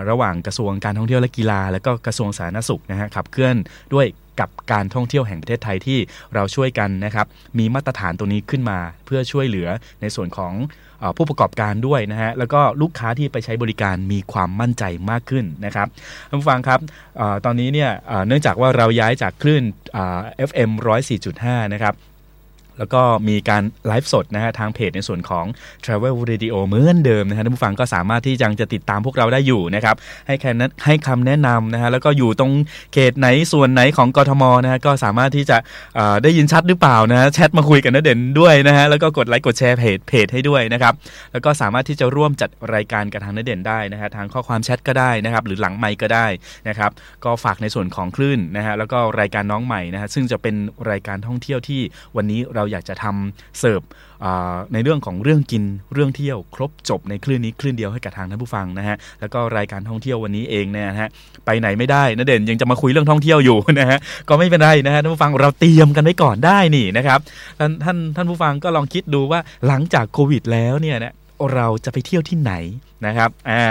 ระหว่างกระทรวงการท่องเที่ยวและกีฬา และก็กระทรวงสาธารณสุขนะฮะขับเคลื่อนด้วย กับการท่องเที่ยวแห่งประเทศไทยที่เราช่วยกันนะครับมีมาตรฐานตัวนี้ขึ้นมา เพื่อช่วยเหลือในส่วนของผู้ประกอบการด้วยนะฮะแล้วก็ลูกค้าที่ไปใช้บริการมีความมั่นใจมากขึ้นนะครับท่านผู้ฟังครับอตอนนี้เนี่ยเนื่องจากว่าเราย้ายจากคลื่น FM 104.5 นะครับ แล้วก็มีการไลฟ์สดนะฮะทางเพจในส่วนของ Travel Radio เหมือนเดิมนะฮะท่านผู้ฟังก็สามารถที่ยังจะติดตามพวกเราได้อยู่นะครับให้แค่นั้นให้คำแนะนำนะฮะแล้วก็อยู่ตรงเขตไหนส่วนไหนของกทมนะฮะก็สามารถที่จะได้ยินชัดหรือเปล่านะแชทมาคุยกันนะเด่นด้วยนะฮะแล้วก็กดไลค์กดแชร์เพจเพจให้ด้วยนะครับแล้วก็สามารถที่จะร่วมจัดรายการกับทางนเด่นได้นะฮะทางข้อความแชทก็ได้นะครับหรือหลังไมค์ก็ได้นะครับก็ฝากในส่วนของคลื่นนะฮะแล้วก็รายการน้องใหม่นะฮะซึ่งจะเป็นรายการท่องเที่ยวที่วันนี้เราอยากจะทำเสิร์ฟในเรื่องของเรื่องกินเรื่องเที่ยวครบจบในคลื่นนี้คลื่นเดียวให้กับทางท่านผู้ฟังนะฮะแล้วก็รายการท่องเที่ยววันนี้เองเนี่ยนะฮะไปไหนไม่ได้นะเด่นยังจะมาคุยเรื่องท่องเที่ยวอยู่นะฮะก็ไม่เป็นไรนะฮะท่านผู้ฟังเราเตรียมกันไว้ก่อนได้นี่นะครับท่านท่านท่านผู้ฟังก็ลองคิดดูว่าหลังจากโควิดแล้วเนี่ยนะเราจะไปเที่ยวที่ไหนนะครับอ่า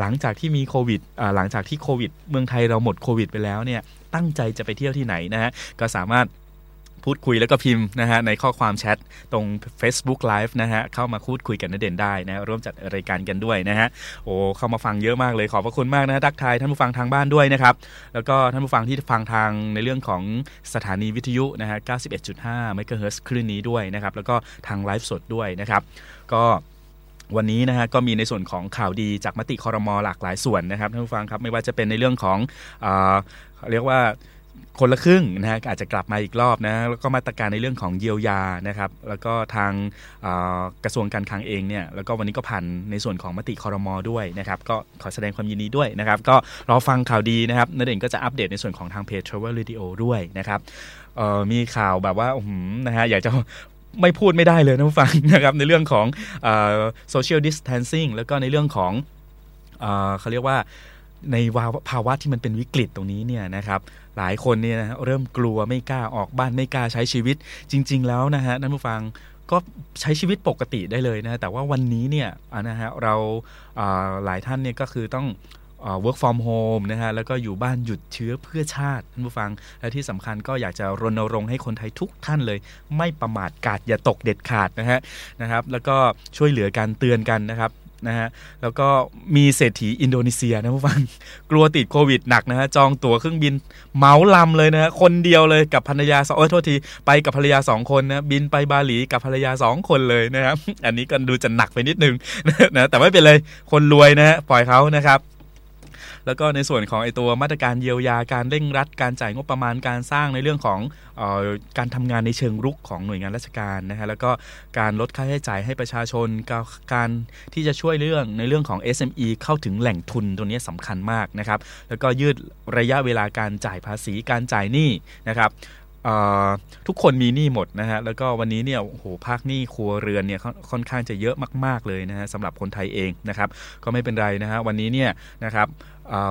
หลังจากที่มีโควิดอ่าหลังจากที่โควิด เมืองไทยเราหมดโควิด ไปแล้วเนี่ยตั้งใจจะไปเที่ยวที่ไหนนะฮะก็สามารถ พูดคุยแล้วก็พิมพ์นะฮะในข้อความแชทตรง Facebook Live นะฮะเข้ามาพูดคุยกันนเด่นได้นะร่วมจัดรายการกันด้วยนะฮะโอ้เข้ามาฟังเยอะมากเลยขอบพระคุณมากนะทักทายท่านผู้ฟังทางบ้านด้วยนะครับแล้วก็ท่านผู้ฟังที่ฟังทางในเรื่องของสถานีวิทยุนะฮะ91.5เมกะเฮิร์คลื่นนี้ด้วยนะครับแล้วก็ทางไลฟ์สดด้วยนะครับก็วันนี้นะฮะก็มีในส่วนของข่าวดีจากมติคอรมอหลากหลายส่วนนะครับท่านผู้ฟังครับไม่ว่าจะเป็นในเรื่องของเอเรียกว่า คนละครึ่งนะฮะอาจจะกลับมาอีกรอบนะแล้วก็มาตรการในเรื่องของเยียวยานะครับแล้วก็ทางกระทรวงการคลังเองเนี่ยแล้วก็วันนี้ก็ผ่านในส่วนของมติคอรมอด้วยนะครับก็ขอแสดงความยินดีด้วยนะครับก็รอฟังข่าวดีนะครับนเด่นก็จะอัปเดตในส่วนของทางเพจ Travel Radio ด้วยนะครับมีข่าวแบบว่านะฮะอยากจะไม่พูดไม่ได้เลยนะฟังนะครับในเรื่องของ social distancing แล้วก็ในเรื่องของเขาเรียกว่าในภาวะที่มันเป็นวิกฤตตรงนี้เนี่ยนะครับหลายคนเนี่ยนะเริ่มกลัวไม่กล้าออกบ้านไม่กล้าใช้ชีวิตจริง ๆ แล้วนะฮะท่านผู้ฟังก็ใช้ชีวิตปกติได้เลยนะแต่ว่าวันนี้เนี่ยนะฮะเราหลายท่านเนี่ยก็คือต้อง work from home นะฮะแล้วก็อยู่บ้านหยุดเชื้อเพื่อชาติท่านผู้ฟัง และที่สำคัญก็อยากจะรณรงค์ให้คนไทยทุกท่านเลย ไม่ประมาทกาดอย่าตกเด็ดขาดนะฮะนะครับ แล้วก็ช่วยเหลือกันเตือนกันนะครับ นะฮะแล้วก็มีเศรษฐีอินโดนีเซียนะผู้ฟังกลัวติดโควิดหนักนะฮะจองตั๋วเครื่องบินเหมาลำเลยนะฮะคนเดียวเลยกับภรรยาสองโอ้โทษทีไปกับภรรยาสองคนนะบินไปบาหลีกับภรรยาสองคนเลยนะครับอันนี้ก็ดูจะหนักไปนิดนึงนะแต่ไม่เป็นเลยคนรวยนะฮะปล่อยเขานะครับ แล้วก็ในส่วนของไอตัวมาตรการเยียวยาการเร่งรัดการจ่ายงบประมาณการสร้างในเรื่องของออการทำงานในเชิงรุกของหน่วยงานราชการนะฮะแล้วก็การลดค่าใช้จ่ายให้ประชาชนการที่จะช่วยเรื่องในเรื่องของ SME เข้าถึงแหล่งทุนตัวนี้สำคัญมากนะครับ แล้วก็ยืดระยะเวลาการจ่ายภาษีการจ่ายหนี้นะครับทุกคนมีหนี้หมดนะฮะ แล้วก็วันนี้เนี่ยโอ้โหภาคหนี้ครัวเรือนเนี่ยค่อนข้างจะเยอะมาก ๆเลยนะฮะสำหรับคนไทยเองนะครับ ก็ไม่เป็นไรนะฮะวันนี้เนี่ยนะครับ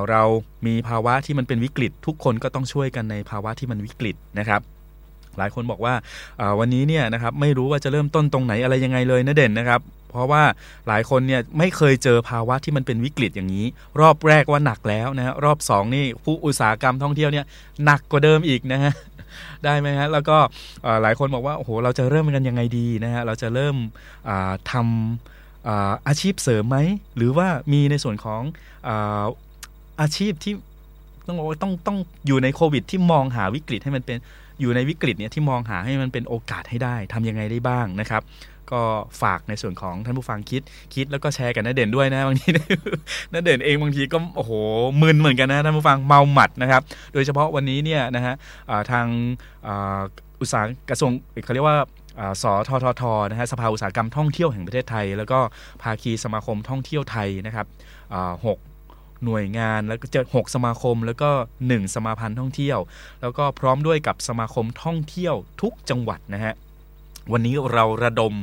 เรามีภาวะที่มันเป็นวิกฤต ทุกคนก็ต้องช่วยกันในภาวะที่มันวิกฤตนะครับหลายคนบอกว่าวันนี้เนี่ยนะครับไม่รู้ว่าจะเริ่มต้นตรงไหนอะไรยังไงเลยนะเด่นนะครับ เพราะว่าหลายคนเนี่ยไม่เคยเจอภาวะที่มันเป็นวิกฤตอย่างนี้ รอบแรกว่าหนักแล้วนะฮะรอบ 2 นี่ผู้อุตสาหกรรมท่องเที่ยวเนี่ยหนักกว่าเดิมอีกนะฮะได้ไหมฮะแล้วก็หลายคนบอกว่าโอ้โหเราจะเริ่มกันยังไงดีนะฮะเราจะเริ่มทำอาชีพเสริมไหมหรือว่ามีในส่วนของ อาชีพที่ต้องบอกว่าต้องต้องอยู่ในโควิด ที่มองหาวิกฤตให้มันเป็นอยู่ในวิกฤตเนี่ยที่มองหาให้มันเป็นโอกาสให้ได้ ทํำยังไงได้บ้างนะครับ ก็ฝากในส่วนของท่านผู้ฟังคิดคิดแล้วก็แชร์กันนาเด่นด้วยนะบางทีนาเด่นเองบางทีก็โอ้โหมึนเหมือนกันนะท่านผู้ฟังเมาหมัดนะครับ โดยเฉพาะวันนี้เนี่ยนะฮะทางอุตสาหกระทรวงเขาเรียกว่าสทททนะฮะสภาอุตสาหกรรมท่องเที่ยวแห่งประเทศไทย แล้วก็ภาคีสมาคมท่องเที่ยวไทยนะครับหก หน่วยงาน แล้วก็จะหกสมาคม แล้วก็ 1 สมาพันธ์ท่องเที่ยว แล้วก็พร้อมด้วยกับสมาคมท่องเที่ยวทุกจังหวัดนะฮะวันนี้เราระดม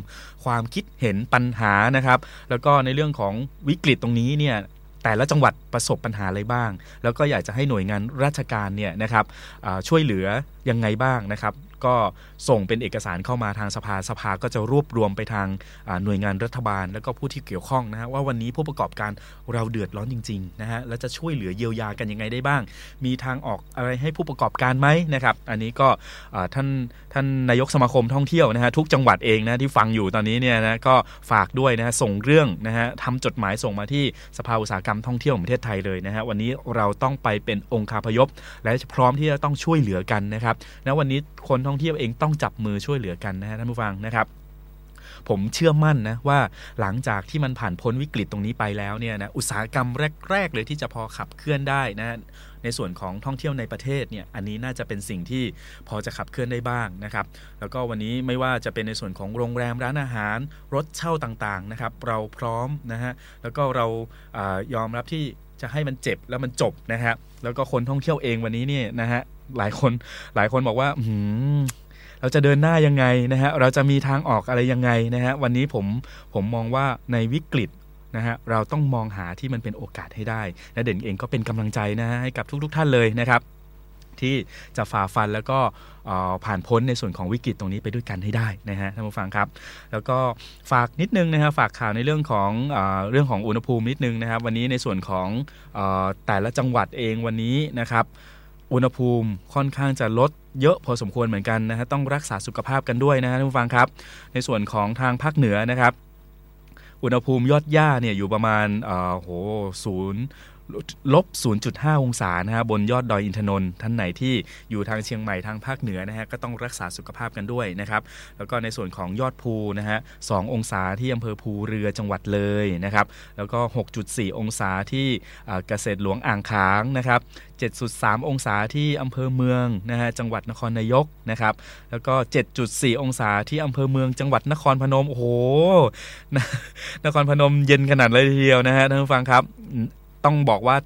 ความคิดเห็นปัญหานะครับ แล้วก็ในเรื่องของวิกฤตตรงนี้เนี่ยแต่ละจังหวัดประสบปัญหาอะไรบ้าง แล้วก็อยากจะให้หน่วยงานราชการเนี่ยนะครับช่วยเหลือยังไงบ้างนะครับ ก็ส่งเป็นเอกสารเข้ามาทางสภาสภาก็จะรวบรวมไปทางหน่วยงานรัฐบาล แล้วก็ผู้ที่เกี่ยวข้องนะฮะว่าวันนี้ผู้ประกอบการเราเดือดร้อนจริงๆนะฮะแล้วจะช่วยเหลือเยียวยากันยังไงได้บ้าง มีทางออกอะไรให้ผู้ประกอบการไหมนะครับ อันนี้ก็ท่านท่านนายกสมาคมท่องเที่ยวนะฮะทุกจังหวัดเองนะที่ฟังอยู่ตอนนี้เนี่ยนะก็ฝากด้วยนะฮะส่งเรื่องนะฮะทำจดหมายส่งมาที่สภาอุตสาหกรรมท่องเที่ยวของประเทศไทยเลยนะฮะวันนี้เราต้องไปเป็นองค์คาพยพ และพร้อมที่จะต้องช่วยเหลือกันนะครับนะวันนี้คนท่องเที่ยวเองต้องจับมือช่วยเหลือกันนะฮะท่านผู้ฟังนะครับผมเชื่อมั่นนะว่าหลังจากที่มันผ่านพ้นวิกฤตตรงนี้ไปแล้วเนี่ยนะอุตสาหกรรมแรก ๆ เลยที่จะพอขับเคลื่อนได้นะในส่วนของท่องเที่ยวในประเทศเนี่ยอันนี้น่าจะเป็นสิ่งที่พอจะขับเคลื่อนได้บ้างนะครับแล้วก็วันนี้ไม่ว่าจะเป็นในส่วนของโรงแรมร้านอาหาร รถเช่าต่างๆนะครับเราพร้อมนะฮะแล้วก็เรายอมรับที่จะให้มันเจ็บแล้วมันจบนะฮะแล้วก็คนท่องเที่ยวเองวันนี้เนี่ยนะฮะ หลายคนหลายคนบอกว่าเราจะเดินหน้ายังไงนะฮะเราจะมีทางออกอะไรยังไงนะฮะวันนี้ผมผมมองว่าในวิกฤตนะฮะเราต้องมองหาที่มันเป็นโอกาสให้ได้และเด่นเองก็เป็นกำลังใจนะฮะให้กับทุกๆทท่านเลยนะครับ ที่จะฝ่าฟันแล้วก็ผ่านพ้นในส่วนของวิกฤตตรงนี้ไปด้วยกันให้ได้นะฮะท่านผู้ฟังครับ แล้วก็ฝากนิดนึงนะครับฝากข่าวในเรื่องของอเรื่องของอุณหภูมินิดนึงนะครับ วันนี้ในส่วนของอแต่ละจังหวัดเองวันนี้นะครับ อุณหภูมิค่อนข้างจะลดเยอะพอสมควรเหมือนกันนะฮะต้องรักษาสุขภาพกันด้วยนะฮะท่านผู้ฟังครับ ในส่วนของทางภาคเหนือนะครับ อุณหภูมิยอดหญ้าเนี่ยอยู่ประมาณอ่าโหศูนย์ ลบ 0.5 องศานะฮะบนยอดดอยอินทนนท์ท่านไหนที่อยู่ทางเชียงใหม่ทางภาคเหนือนะฮะก็ต้องรักษาสุขภาพกันด้วยนะครับ แล้วก็ในส่วนของยอดภูนะฮะ2องศาที่อำเภอภูเรือจังหวัดเลยนะครับ แล้วก็ 6.4 องศาที่เกษตรหลวงอ่างค้างนะครับ 7.3 องศาที่อำเภอเมืองนะฮะจังหวัดนครนายกนะครับ แล้วก็ 7.4 องศาที่อำเภอเมือง จังหวัดนครพนมโอ้โหนครพนมเย็นขนาดเลยทีเดียวนะฮะท่านผู้ฟังครับ ต้องบอกว่า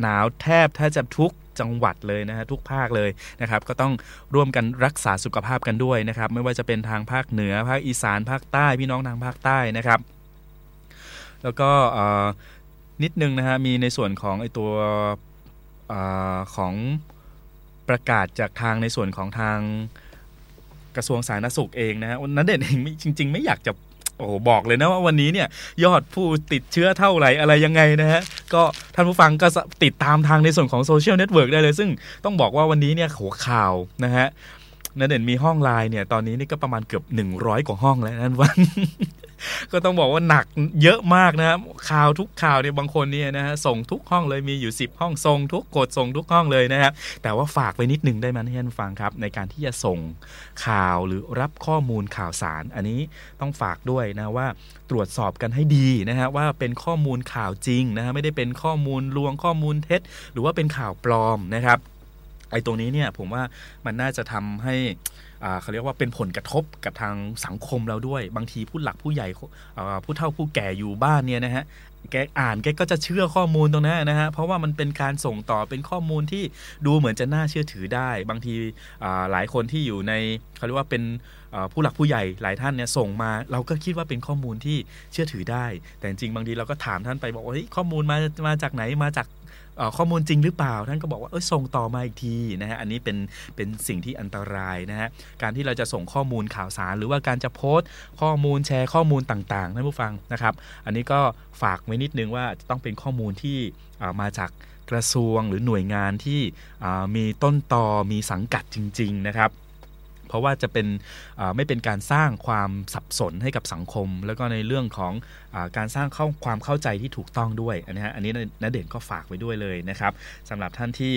หนาวแทบถ้าจะทุกจังหวัดเลยนะฮะทุกภาคเลยนะครับ ก็ต้องร่วมกันรักษาสุขภาพกันด้วยนะครับ ไม่ว่าจะเป็นทางภาคเหนือภาคอีสานภาคใต้พี่น้องทางภาคใต้นะครับ แล้วก็นิดนึงนะฮะมีในส่วนของไอตัวอของประกาศจากทางในส่วนของทางกระทรวงสาธารณสุขเองนะฮะนันเด่นเองจริง ๆ ไม่อยากจะ โอ้บอกเลยนะว่าวันนี้เนี่ยยอดผู้ติดเชื้อเท่าไหร่อะไรยังไงนะฮะก็ท่านผู้ฟังก็ติดตามทางในส่วนของ social network ได้เลย ซึ่งต้องบอกว่าวันนี้เนี่ยหัวข่าวนะฮะนันเด่นมีห้องไลน์เนี่ยตอนนี้นี่ก็ประมาณเกือบ 100 กว่าห้องแล้วนั่นวัน ก็ต้องบอกว่าหนักเยอะมากนะครับข่าวทุกข่าวเนี่ยบางคนเนี่ยนะฮะส่งทุกห้องเลยมีอยู่ 10 ห้องส่งทุกกดส่งทุกห้องเลยนะครับแต่ว่าฝากไปนิดนึงได้ไหมท่านฟังครับ ในการที่จะส่งข่าวหรือรับข้อมูลข่าวสาร อันนี้ต้องฝากด้วยนะว่าตรวจสอบกันให้ดีนะฮะว่าเป็นข้อมูลข่าวจริงนะฮะไม่ได้เป็นข้อมูลลวงข้อมูลเท็จ หรือว่าเป็นข่าวปลอมนะครับ ไอ้ตรงนี้เนี่ยผมว่ามันน่าจะทำให้เขาเรียกว่าเป็นผลกระทบกับทางสังคมเราด้วย บางทีผู้หลักผู้ใหญ่ผู้เฒ่าผู้แก่อยู่บ้านเนี่ยนะฮะแกอ่านแกก็จะเชื่อข้อมูลตรงนั้นนะฮะเพราะว่ามันเป็นการส่งต่อเป็นข้อมูลที่ดูเหมือนจะน่าเชื่อถือได้ บางทีหลายคนที่อยู่ในเขาเรียกว่าเป็นผู้หลักผู้ใหญ่หลายท่านเนี่ยส่งมา เราก็คิดว่าเป็นข้อมูลที่เชื่อถือได้ แต่จริงบางทีเราก็ถามท่านไปบอกว่าข้อมูลมามาจากไหนมาจาก ข้อมูลจริงหรือเปล่า ท่านก็บอกว่าเออส่งต่อมาอีกทีนะฮะอันนี้เป็นเป็นสิ่งที่อันตรายนะฮะการที่เราจะส่งข้อมูลข่าวสาร หรือว่าการจะโพสต์ ข้อมูลแชร์ข้อมูลต่างๆท่านผู้ฟังนะครับ อันนี้ก็ฝากไว้นิดนึงว่าจะต้องเป็นข้อมูลที่มาจากกระทรวงหรือหน่วยงานที่มีต้นตอมีสังกัดจริง ๆ นะครับ เพราะว่าจะเป็นไม่เป็นการสร้างความสับสนให้กับสังคม แล้วก็ในเรื่องของอการสร้างเข้าความเข้าใจที่ถูกต้องด้วยอันนี้อันนี้นเด่นก็ฝากไว้ด้วยเลยนะครับสำหรับท่านที่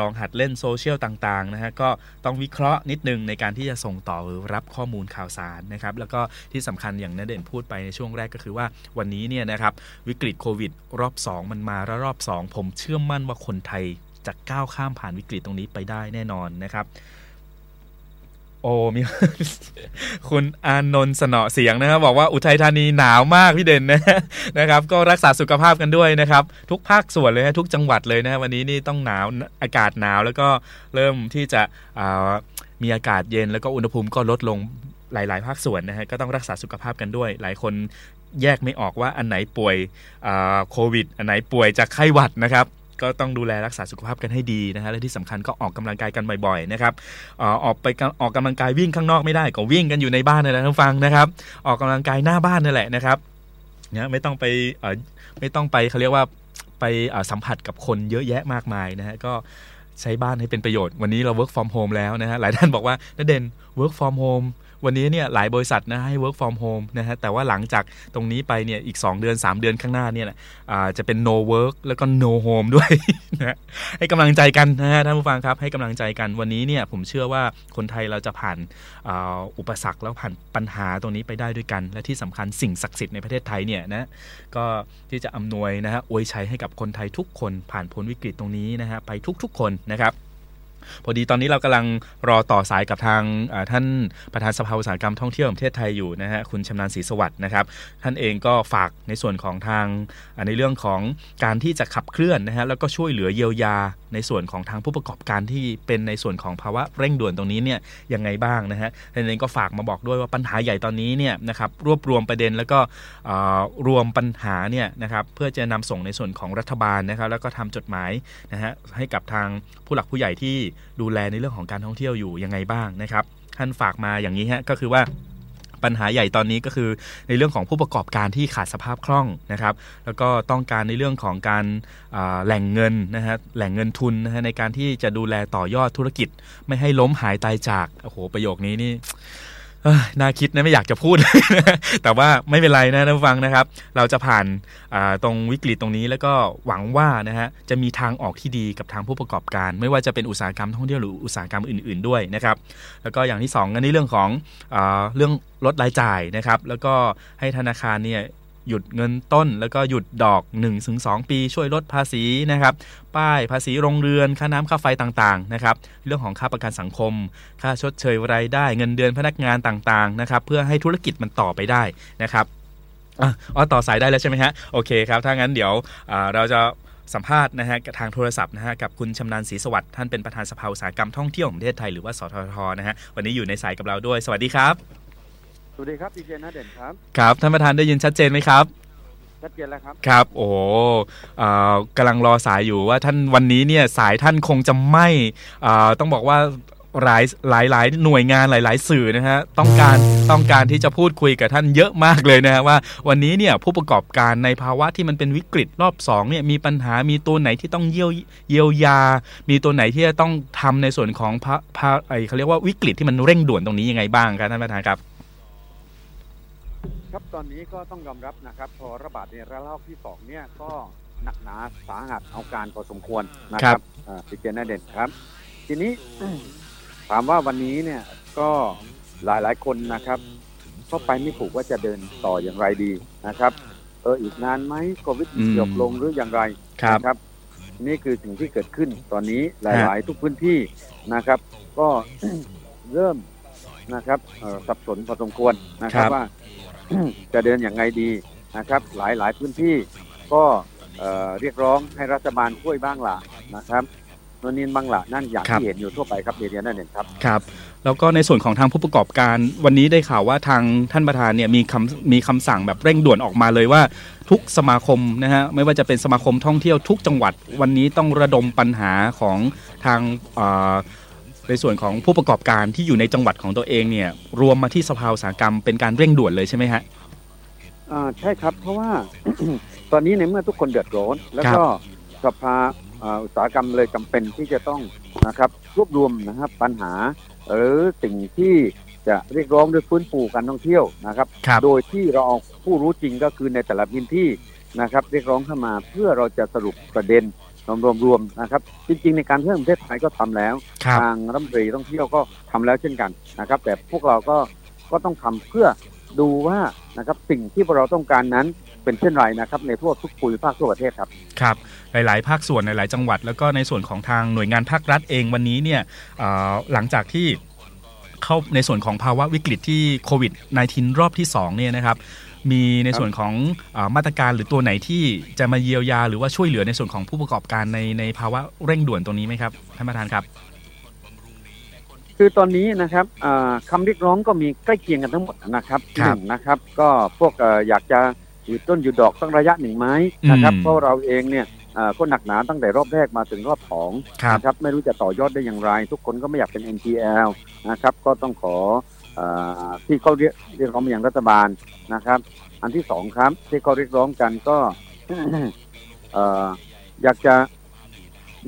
ลองหัดเล่นโซเชียลต่างๆนะฮะก็ต้องวิเคราะห์นิดนึงในการที่จะส่งต่อหรือรับข้อมูลข่าวสารนะครับแล้วก็ที่สำคัญอย่างนเด่นพูดไปในช่วงแรกก็คือว่าวันนี้เนี่ยนะครับวิกฤตโควิดรอบ 2 มันมาแล้วรอบ 2 ผมเชื่อมั่นว่าคนไทยจะก้าวข้ามผ่านวิกฤตตรงนี้ไปได้แน่นอนนะครับ โอ้มีคุณอานนท์สนอเสียงนะครับ บอกว่าอุทัยธานีหนาวมากพี่เด่นนะนะครับ ก็รักษาสุขภาพกันด้วยนะครับ ทุกภาคส่วนเลยทุกจังหวัดเลยนะวันนี้นี่ต้องหนาวอากาศหนาวแล้วก็เริ่มที่จะมีอากาศเย็นแล้วก็อุณหภูมิก็ลดลงหลาย ๆ ภาคส่วนนะฮะก็ต้องรักษาสุขภาพกันด้วย หลายคนแยกไม่ออกว่าอันไหนป่วยโควิด อันไหนป่วยจากไข้หวัดนะครับ ก็ต้องดูแลรักษาสุขภาพกันให้ดีนะฮะและที่สำคัญก็ออกกำลังกายกันบ่อยๆนะครับออกไปออกกำลังกายวิ่งข้างนอกไม่ได้ก็วิ่งกันอยู่ในบ้านนี่แหละท่านฟังนะครับ ออกกำลังกายหน้าบ้านนั่นแหละนะครับเนี่ยไม่ต้องไปไม่ต้องไปเขาเรียกว่าไปสัมผัสกับคนเยอะแยะมากมายนะฮะก็ใช้บ้านให้เป็นประโยชน์วันนี้เรา work from home แล้วนะฮะหลายท่านบอกว่านัเด่น work from home วันนี้เนี่ยหลายบริษัทนะให้ work from home นะฮะแต่ว่าหลังจากตรงนี้ไปเนี่ยอีก 2 เดือน 3 เดือนข้างหน้าเนี่ยจะเป็น no work แล้วก็ no home ด้วยนะให้กำลังใจกันนะฮะท่านผู้ฟังครับให้กำลังใจกันวันนี้เนี่ยผมเชื่อว่าคนไทยเราจะผ่านอุปสรรคแล้วผ่านปัญหาตรงนี้ไปได้ด้วยกัน และที่สำคัญสิ่งศักดิ์สิทธิ์ในประเทศไทยเนี่ยนะก็ที่จะอำนวยนะฮะอวยชัยให้กับคนไทยทุกคนผ่านพ้นวิกฤตตรงนี้นะฮะไปทุกๆคนนะครับ พอดีตอนนี้เรากำลังรอต่อสายกับทางท่านประธานสภาอุตสาหกรรมท่องเที่ยวแห่งประเทศไทยอยู่นะฮะคุณชำนาญศรีสวัสดิ์นะครับ ท่านเองก็ฝากในส่วนของทางในเรื่องของการที่จะขับเคลื่อนนะฮะแล้วก็ช่วยเหลือเยียวยาในส่วนของทางผู้ประกอบการที่เป็นในส่วนของภาวะเร่งด่วนตรงนี้เนี่ยยังไงบ้างนะฮะท่านเองก็ฝากมาบอกด้วยว่าปัญหาใหญ่ตอนนี้เนี่ยนะครับรวบรวมประเด็นแล้วก็รวมปัญหาเนี่ยนะครับเพื่อจะนำส่งในส่วนของรัฐบาลนะครับแล้วก็ทำจดหมายนะฮะให้กับทางผู้หลักผู้ใหญ่ที่ดูแลในเรื่องของการท่องเที่ยวอยู่ยังไงบ้างนะครับ ท่านฝากมาอย่างนี้ฮะก็คือว่าปัญหาใหญ่ตอนนี้ก็คือในเรื่องของผู้ประกอบการที่ขาดสภาพคล่องนะครับ แล้วก็ต้องการในเรื่องของการแหล่งเงินนะฮะแหล่งเงินทุนนะฮะในการที่จะดูแลต่อยอดธุรกิจ ไม่ให้ล้มหายตายจากโอ้โหประโยคนี้นี่ น่าคิดนะไม่อยากจะพูด แต่ว่าไม่เป็นไรนะท่านฟังนะครับ เราจะผ่านตรงวิกฤตตรงนี้แล้วก็หวังว่านะฮะจะมีทางออกที่ดีกับทางผู้ประกอบการ ไม่ว่าจะเป็นอุตสาหกรรมท่องเที่ยวหรืออุตสาหกรรมอื่น ๆด้วยนะครับ แล้วก็อย่างที่2กันในเรื่องของอเรื่องลดรายจ่ายนะครับ แล้วก็ให้ธนาคารเนี่ย หยุดเงินต้น แล้วก็หยุดดอก 1-2 ปี ช่วยลดภาษีนะครับ ป้ายภาษีโรงเรือน ค่าน้ำค่าไฟต่างๆนะครับ เรื่องของค่าประกันสังคม ค่าชดเชยรายได้ เงินเดือนพนักงานต่างๆนะครับ เพื่อให้ธุรกิจมันต่อไปได้นะครับอ๋อต่อสายได้แล้วใช่ไหมฮะ โอเคครับ ถ้างั้นเดี๋ยวเราจะสัมภาษณ์นะฮะทางโทรศัพท์นะฮะกับคุณชำนาญศรีสวัสดิ์ท่านเป็นประธานสภาอุตสาหกรรมท่องเที่ยวของประเทศไทยหรือว่าสททนะฮะวันนี้อยู่ในสายกับเราด้วย สวัสดีครับ วัสดีครับดีเจนะเด่นครับครับท่านประธานได้ยินชัดเจนไหมครับชัดเจนแล้วครับครับ โอ้กำลังรอสายอยู่ว่าท่านวันนี้เนี่ยสายท่านคงจะไม่ต้องบอกว่าหลายหลายหลายหน่วยงานหลาย ๆ สื่อนะฮะต้องการต้องการที่จะพูดคุยกับท่านเยอะมากเลยนะฮะว่า วันนี้เนี่ยผู้ประกอบการในภาวะที่มันเป็นวิกฤตรอบ2เนี่ยมีปัญหามีตัวไหนที่ต้องเยียวเยียวยา มีตัวไหนที่จะต้องทำในส่วนของพระไอเขาเรียกว่าวิกฤตที่มันเร่งด่วนตรงนี้ยังไงบ้างครับท่านประธานครับ ครับตอนนี้ก็ต้องยอมรับนะครับพอระบาดในระลอกที่สองเนี่ยก็หนักหนาสาหัสเอาการพอสมควรนะครับสิเจนเด่นครับ ทีนี้ถามว่าวันนี้เนี่ยก็หลายหลายคนนะครับก็ไปไม่ถูกว่าจะเดินต่ออย่างไรดีนะครับ เอออีกนานไหมโควิดจบลงหรืออย่างไรนะครับ นี่คือสิ่งที่เกิดขึ้นตอนนี้หลาย ๆ ทุกพื้นที่นะครับ ก็เริ่มนะครับสับสนพอสมควรนะครับว่า จะเดินอย่างไงดีนะครับ หลายหลายพื้นที่ก็เรียกร้องให้รัฐบาลช่วยบ้างล่ะนะครับนนินบางละนั่นอย่างที่เห็นอยู่ทั่วไปครับเรียนนั่นเองครับครับแล้วก็ในส่วนของทางผู้ประกอบการวันนี้ได้ข่าวว่าทางท่านประธานเนี่ยมีคำมีคำสั่งแบบเร่งด่วนออกมาเลยว่าทุกสมาคมนะฮะไม่ว่าจะเป็นสมาคมท่องเที่ยวทุกจังหวัด วันนี้ต้องระดมปัญหาของทาง ในส่วนของผู้ประกอบการที่อยู่ในจังหวัดของตัวเองเนี่ยรวมมาที่สภาอุตสาหกรรมเป็นการเร่งด่วนเลยใช่ไหมฮะอ่าใช่ครับ เพราะว่า ตอนนี้ในเมื่อทุกคนเดือดร้อน แล้วก็สภาอุตสาหกรรมเลยจำเป็นที่จะต้องนะครับรวบรวมนะครับปัญหา หรือสิ่งที่จะเรียกร้องด้วยฟื้นฟูการท่องเที่ยวนะครับครับโดยที่เราเอาผู้รู้จริงก็คือในแต่ละพื้นที่นะครับ เรียกร้องเข้ามาเพื่อเราจะสรุปประเด็น รวมๆนะครับ จริง ๆ ในการเที่ยวแห่งประเทศไทยก็ทำแล้วครับทางรัฐมนตรีท่องเที่ยวก็ทำแล้วเช่นกันนะครับ แต่พวกเราก็ก็ต้องทำเพื่อดูว่านะครับสิ่งที่พวกเราต้องการนั้นเป็นเช่นไรนะครับในทั่วทุกภูมิภาคทั่วประเทศครับครับ หลาย ๆ ภาคส่วนหลาย ๆ จังหวัด แล้วก็ในส่วนของทางหน่วยงานภาครัฐเองวันนี้เนี่ยเอ่อหลังจากที่เข้าในส่วนของภาวะวิกฤตที่โควิด -19 รอบที่2เนี่ยนะครับ มีในส่วนของเออมาตรการหรือตัวไหนที่จะมาเยียวยา หรือว่าช่วยเหลือในส่วนของผู้ประกอบการในในภาวะเร่งด่วนตรงนี้ไหมครับท่านประธานครับ คือตอนนี้นะครับอ่าคำเรียกร้องก็มีใกล้เคียงกันทั้งหมดนะครับครับหนึ่งนะครับ ก็พวกเอ่ออยากจะอยู่ต้นอยู่ดอกตั้งระยะหนึ่งไหมนะครับอืมเพราะเราเองเนี่ยอ่าก็หนักหนาตั้งแต่รอบแรกมาถึงรอบสองครับนะครับไม่รู้จะต่อยอดได้อย่างไร ทุกคนก็ไม่อยากเป็น NPL นะครับก็ต้องขออา ที่เขาเรียกเรียกร้องมาอย่างรัฐบาลนะครับ อันที่สองครับที่เขาเรียกร้องกันก็เอ่ออยากจะ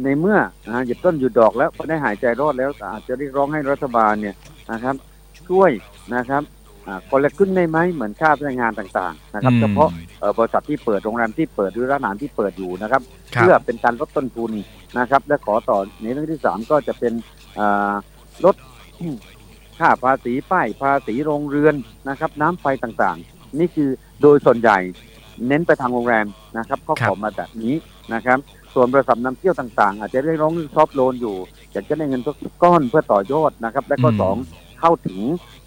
ในเมื่อนะฮะหยิบต้นอยู่ดอกแล้วพอได้หายใจรอดแล้วอาจจะเรียกร้องให้รัฐบาลเนี่ยนะครับ ช่วยนะครับอ่าคนละครึ่งได้ไหมเหมือนค่าพนักงานต่างๆ นะครับอืมเฉพาะเอ่อบริษัทที่เปิดโรงแรมที่เปิดหรือร้านอาหารที่เปิดอยู่นะครับครับ เพื่อเป็นการลดต้นทุนนะครับ และขอต่อในเรื่องที่สามก็จะเป็นอ่าลด ค่าภาษีป้ายภาษีโรงเรือนนะครับ น้ำไฟต่างๆ นี่คือโดยส่วนใหญ่เน้นไปทางโรงแรมนะครับเขาครัขบอมาแบบนี้นะครับ ส่วนบริษัทนำเที่ยวต่างๆ อาจจะได้ร้องซอฟโลนอยู่อยากจะได้เงินสักก้อนเพื่อต่อยอดนะครับ และก็อืมสองเข้าถึง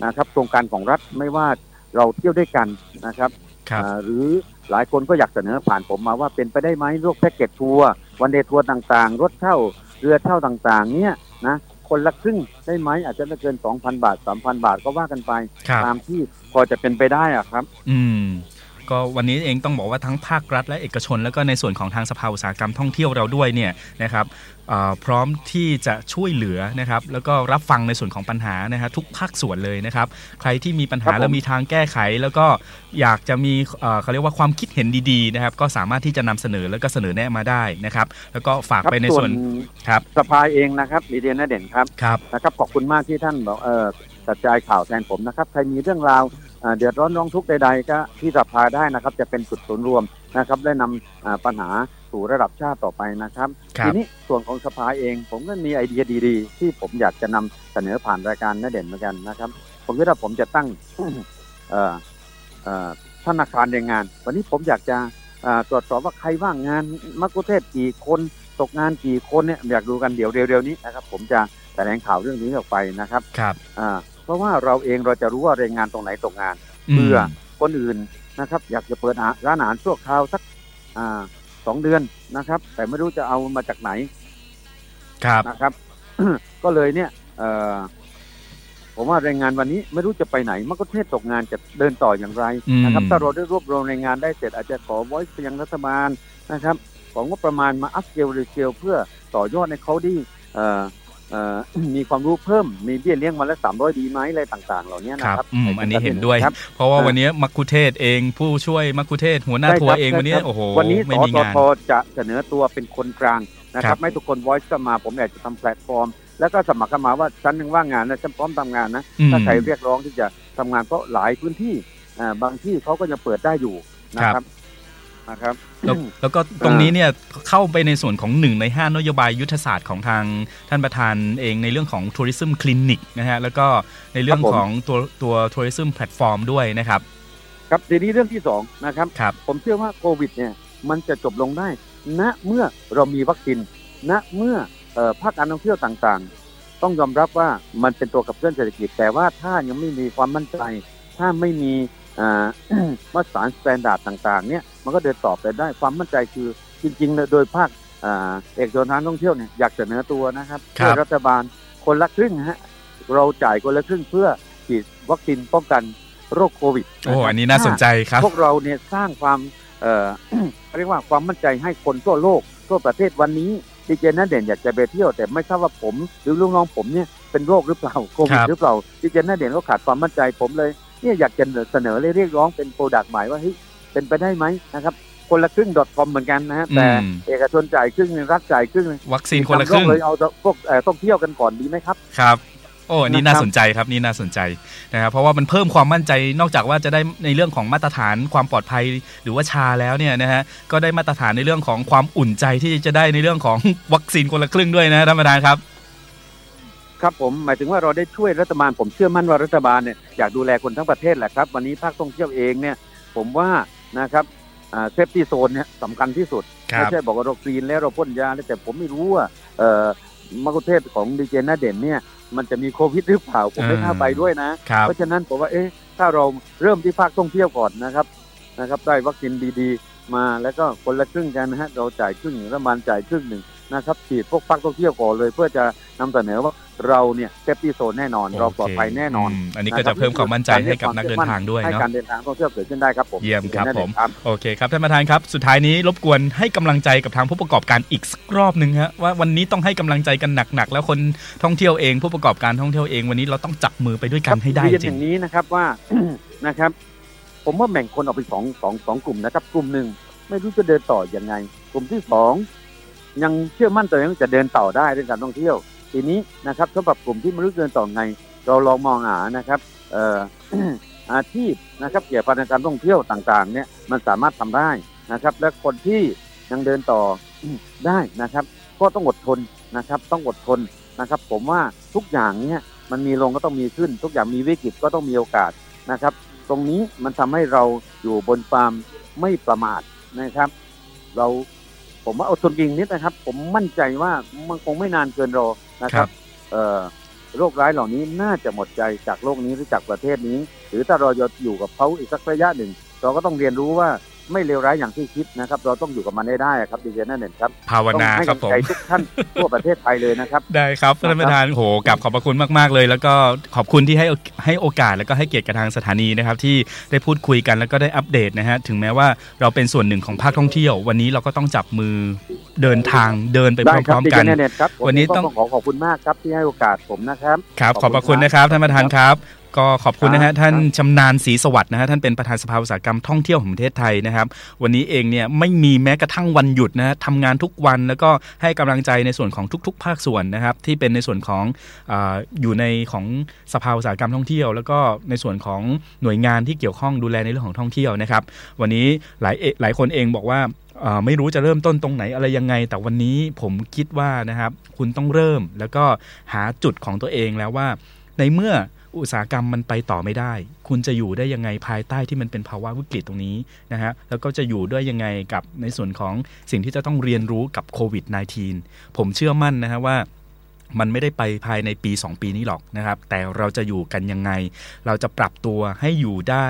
นะครับโครงการของรัฐไม่ว่าเราเที่ยวด้วยกันนะครับครับอ่าหรือหลายคนก็อยากเสนอผ่านผมมาว่าเป็นไปได้ไหมพวกแพ็กเกจทัวร์ one day tour ต่างๆ รถเช่าเรือเช่าต่างๆ เนี่ยนะ คนละครึ่งได้ไหมอาจจะไม่เกิน2,000บาท3,000บาทก็ว่ากันไปครับตามที่พอจะเป็นไปได้อะครับ อืม ก็วันนี้เองต้องบอกว่าทั้งภาครัฐและเอกชน แล้วก็ในส่วนของทางสภาอุตสาหกรรมท่องเที่ยวเราด้วยเนี่ยนะครับเอ่อพร้อมที่จะช่วยเหลือนะครับแล้วก็รับฟังในส่วนของปัญหานะฮะทุกภาคส่วนเลยนะครับใครที่มีปัญครัหาบผมแล้วมีทางแก้ไข แล้วก็อยากจะมีเอ่อเขาเรียกว่าความคิดเห็นดีๆนะครับก็สามารถที่จะนำเสนอแล้วก็เสนอแนะมาได้นะครับแล้วก็ฝากครับไปในส่วนครับสภาเองนะครับมีเดียนาเด่นครับครับนะครับขอบคุณมากที่ท่านบอกเออกระจายข่าวแทนผมนะครับใครมีเรื่องราวอ่า เดือดร้อนร้องทุกข์ใดๆก็ที่สภาได้นะครับ จะเป็นจุดศูนย์รวมนะครับ ได้นำอ่าปัญหาสู่ระดับชาติต่อไปนะครับครับทีนี้ส่วนของสภาเอง ผมก็มีไอเดียดีๆ ที่ผมอยากจะนำเสนอผ่านรายการนาเด่นเหมือนกันนะครับ ผมคิดว่าผมจะตั้งเอ่อเอ่อธนาคารแรงงาน วันนี้ผมอยากจะอ่าตรวจสอบว่าใครว่างงานมักคุเทศกี่คนตกงานกี่คนเนี่ยอยากดูกันเดี๋ยวเร็วๆนี้นะครับ ผมจะแถลงข่าวเรื่องนี้ออกไปนะครับครับอ่า เพราะว่าเราเองเราจะรู้ว่าแรงงานตรงไหนตกงานมเพื่อคนอื่นนะครับ อยากจะเปิดอาร้านอาหารชั่วคราวสักอ่าสองเดือนนะครับ แต่ไม่รู้จะเอามาจากไหน ครับนะครับ ก็เลยเนี่ยเอ่อผมว่าแรงงานวันนี้ไม่รู้จะไปไหนมักคุเทศตกงานจะเดินต่ออย่างไรอืมนะครับ ถ้าเราได้รวบรวมแรงงานได้เสร็จอาจจะขอไว้ไปยังรัฐบาลนะครับของงบประมาณมาอัพเกลรีเกลเพื่อต่อยอดในเขาดีเอ่อเอ่อ มีความรู้เพิ่มมีเบี้ยเลี้ยงวันละสามร้อยดีไหมอะไรต่าง ๆ เหล่านี้คนะรับครับอืมอันนี้เห็นด้วยครับเพราะว่าอ่าวันนี้มักคุเทศเองผู้ช่วยมักคุเทศหัวหน้าใช่ทัวครัร์บเองวันนี้ใช่ครับโอ้โหวันนี้สไม่อมีทงานทจะเสนอตัวเป็นคนกลางนะคครัรับบไม่ทุกคน voice ก็มาผมอยากจะทำแพลตฟอร์ม แล้วก็สมัครเข้ามาว่าฉันยังว่างงานนะฉันพร้อมทำงานนะอืมถ้าใครเรียกร้องที่จะทำงานเพราะหลายพื้นที่อ่าบางที่เขาก็ยังเปิดได้อยู่นะครับ นะครับแล้วแล้วก็ตรงนี้เนี่ยเข้าไปในส่วนของหนึ่งในห้านโยบายยุทธศาสตร์ของทางท่านประธานเองในเรื่องของทัวริซึมคลินิกนะฮะแล้วก็ในเรื่องครับผมของตัวตัวทัวริซึมแพลตฟอร์มด้วยนะครับ ครับทีนี้เรื่องที่สองนะครับครับผมเชื่อว่าโควิดเนี่ยมันจะจบลงได้ ณเมื่อเรามีวัคซีนณเมื่อเอ่อภาคการท่องเที่ยวต่างๆ ต้องยอมรับว่ามันเป็นตัวขับเคลื่อนเศรษฐกิจ แต่ว่าถ้ายังไม่มีความมั่นใจ ถ้าไม่มีอ่า มาตรฐาน standard ต่าง ๆ เนี่ยมันก็เดินต่อไปได้ความมั่นใจคือจริงๆ โดยภาคอ่าเอกชนทางท่องเที่ยวเนี่ยอยากเสนอตัวนะครับครับช่วยรัฐบาลคนละครึ่งฮะเราจ่ายคนละครึ่งเพื่อฉีดวัคซีนป้องกันโรคโควิดโอ้ะครับอันนี้น่าสนใจครับ พวกเราเนี่ยสร้างความเอ่อเรียกว่าความมั่นใจให้คนทั่วโลกทั่วประเทศวันนี้ดีเจนันเด่นอยากจะไปเที่ยวแต่ไม่ทราบว่าผม หรือลูกน้องผมเนี่ยเป็นโรคหรือเปล่าโควิดครับหรือเปล่าดีเจนันเด่นก็ขาดความมั่นใจผมเลย เนี่ยอยากจะเสนอเลยเรียกร้องเป็นโปรดักต์ใหม่ว่าเฮ้ยเป็นไปได้ไหมนะครับ คนละครึ่ง .com เหมือนกันนะฮะแต่อืมเอกชนจ่ายครึ่งหนึ่งรัฐจ่ายครึ่งหนึ่งวัคซีนคนละครึ่งทำโเลยเอาพวกเอ่อท่องเที่ยวกันก่อนดีไหมครับครับโอ้นี่น่าสนใจครับนี่น่าสนใจนะครับเพราะว่ามันเพิ่มความมั่นใจนอกจากว่าจะได้ในเรื่องของมาตรฐานความปลอดภัยหรือว่าชาแล้วเนี่ยนะฮะก็ได้มาตรฐานในเรื่องของความอุ่นใจที่จะได้ในเรื่องของวัคซีนคนละครึ่งด้วยนะท่านประธานครับ ครับผมหมายถึงว่าเราได้ช่วยรัฐบาล ผมเชื่อมั่นว่ารัฐบาลเนี่ยอยากดูแลคนทั้งประเทศแหละครับ วันนี้ภาคท่องเที่ยวเองเนี่ยผมว่านะครับ safety zone เนี่ยสำคัญที่สุดครับไม่ใช่บอกว่าเรา green แล้วเราพ่นยาแล้วแต่ผมไม่รู้ว่าเอ่อมัคคุเทศก์ของดีเจนันเด่นเนี่ยมันจะมีโควิดหรือเปล่าผมไม่น่าไปด้วยนะครับเพราะฉะนั้นผมว่าเอ๊ะถ้าเราเริ่มที่ภาคท่องเที่ยวก่อนนะครับนะครับได้วัคซีนดีๆ มาแล้วก็คนละครึ่งกันนะฮะเราจ่ายครึ่งหนึ่งรัฐบาลจ่ายครึ่งหนึ่ง นะครับฉีดพวกภาคท่องเที่ยวก่อนเลยเพื่อจะนำเสนอว่าเราเนี่ย safety zone แน่นอนเราปลอดภัยแน่นอนมอันนี้ก็จะเพิ่มความมั่นใจให้กับนักเดินทางด้วยให้เนาะการเดินทางท่องเที่ยวเกิดขึ้นได้ครับผมเยี่ยมครับผมครับโอเคครับท่านประธานครับ สุดท้ายนี้รบกวนให้กำลังใจกับทางผู้ประกอบการอีกสักรอบหนึ่งฮะว่าวันนี้ต้องให้กำลังใจกันหนักๆแล้วคนท่องเที่ยวเอง ผู้ประกอบการท่องเที่ยวเองวันนี้เราต้องจับมือไปด้วยกันให้ได้เรียนจอริงย่างนี้นะครับว่านะครับ ผมว่าแบ่งคนออกเป็นสองสองสองกลุ่มนะครับ กลุ่มหนึ่งไม่รู้จะเดินต่อยังไง กลุ่มที่สอง ยังเชื่อมั่นตัวเองจะเดินต่อได้เรื่องการท่องเที่ยว ทีนี้นะครับสำหรับกลุ่มที่ไม่รู้เดินต่อไง เราลองมองหานะครับอ่ออาชีพนะครับเกี่ยวกับการท่องเที่ยวต่างๆเนี่ยมันสามารถทำได้นะครับ และคนที่ยังเดินต่อได้นะครับ ก็ต้องอดทนนะครับ ต้องอดทนนะครับ ผมว่าทุกอย่างเนี่ยมันมีลงก็ต้องมีขึ้น ทุกอย่างมีวิกฤตก็ต้องมีโอกาสนะครับ ตรงนี้มันทำให้เราอยู่บนความไม่ประมาทนะครับ เรา ผมว่าอดทนจริงนิดนะครับ ผมมั่นใจว่ามันคงไม่นานเกินรอนะครับเอ่อโรคร้ายเหล่านี้น่าจะหมดใจจากโลกนี้หรือจากประเทศนี้ หรือถ้าเราจะอยู่กับเขาอีกสักระยะหนึ่ง เราก็ต้องเรียนรู้ว่า ไม่เลวร้ายอย่างที่คิดนะครับ เราต้องอยู่กับมันให้ได้ครับดีเจนั่นเองครับภาวต้องนาให้ครับกำผลังมใจทุกท่านทั่วประเทศไทยเลยนะครับ ได้ครับท่านประธานโหกลับขอบพระคุณมาก ๆ เลย แล้วก็ขอบคุณที่ให้ให้โอกาสแล้วก็ให้เกียรติกับทางสถานีนะครับ ที่ได้พูดคุยกันแล้วก็ได้อัปเดตนะฮะถึงแม้ว่าเราเป็นส่วนหนึ่งของภาคท่องเที่ยว วันนี้เราก็ต้องจับมือเดินทางเดินไปได้พครัร้อมดีๆเจกันนั่นเองครับผมวันนี้ต้องขอขอบคุณมากครับที่ให้โอกาสผมนะครับครับขขออบบพคุณระคุณนะครับท่านประธานครับ ก็ขอบคุณนะครัฮะบท่านชำนาญศรีสวัสดิ์นะฮะท่านเป็นประธานสภาอุตสาหกรรมท่องเที่ยวแห่งประเทศไทยนะครับ วันนี้เองเนี่ยไม่มีแม้กระทั่งวันหยุดนะฮะทำงานทุกวันแล้วก็ให้กำลังใจในส่วนของทุก ๆ ภาคส่วนนะครับที่เป็นในส่วนของอาอยู่ในของสภาอุตสาหกรรมท่องเที่ยว แล้วก็ในส่วนของหน่วยงานที่เกี่ยวข้องดูแลในเรื่องของท่องเที่ยวนะครับ วันนี้หลายเอหลายคนเองบอกว่าเอ่อไม่รู้จะเริ่มต้นตรงไหนอะไรยังไง แต่วันนี้ผมคิดว่านะครับคุณต้องเริ่มแล้วก็หาจุดของตัวเองแล้วว่า ในเมื่อ อุตสาหกรรมมันไปต่อไม่ได้ คุณจะอยู่ได้ยังไงภายใต้ที่มันเป็นภาวะวิกฤตตรงนี้นะฮะแล้วก็จะอยู่ด้วยยังไงกับในส่วนของสิ่งที่จะต้องเรียนรู้กับโควิด -19 ผมเชื่อมั่นนะฮะว่ามันไม่ได้ไปภายในปี 2 ปีนี้หรอกนะครับ แต่เราจะอยู่กันยังไง เราจะปรับตัวให้อยู่ได้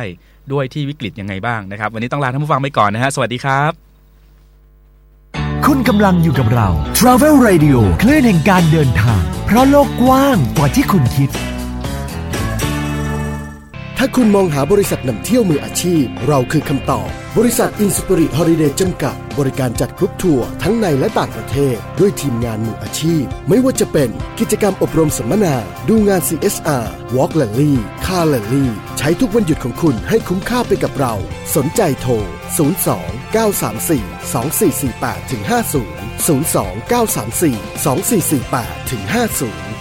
ด้วยที่วิกฤตยังไงบ้างนะครับ วันนี้ต้องลาท่านผู้ฟังไปก่อนนะฮะ สวัสดีครับ คุณกำลังอยู่กับเรา Travel Radio คลื่นแห่งการเดินทาง เพราะโลกกว้างกว่าที่คุณคิด ถ้าคุณมองหาบริษัทนำเที่ยวมืออาชีพ เราคือคำตอบ บริษัท Inspirit Holiday จำกัด บริการจัดกรุ๊ปทัวร์ทั้งในและต่างประเทศ ด้วยทีมงานมืออาชีพ ไม่ว่าจะเป็นกิจกรรมอบรมสัมมนา ดูงาน CSR Walk Rally Car Rally ใช้ทุกวันหยุดของคุณให้คุ้มค่าไปกับเรา สนใจโทร 02 934 2448 50 02 934 2448 50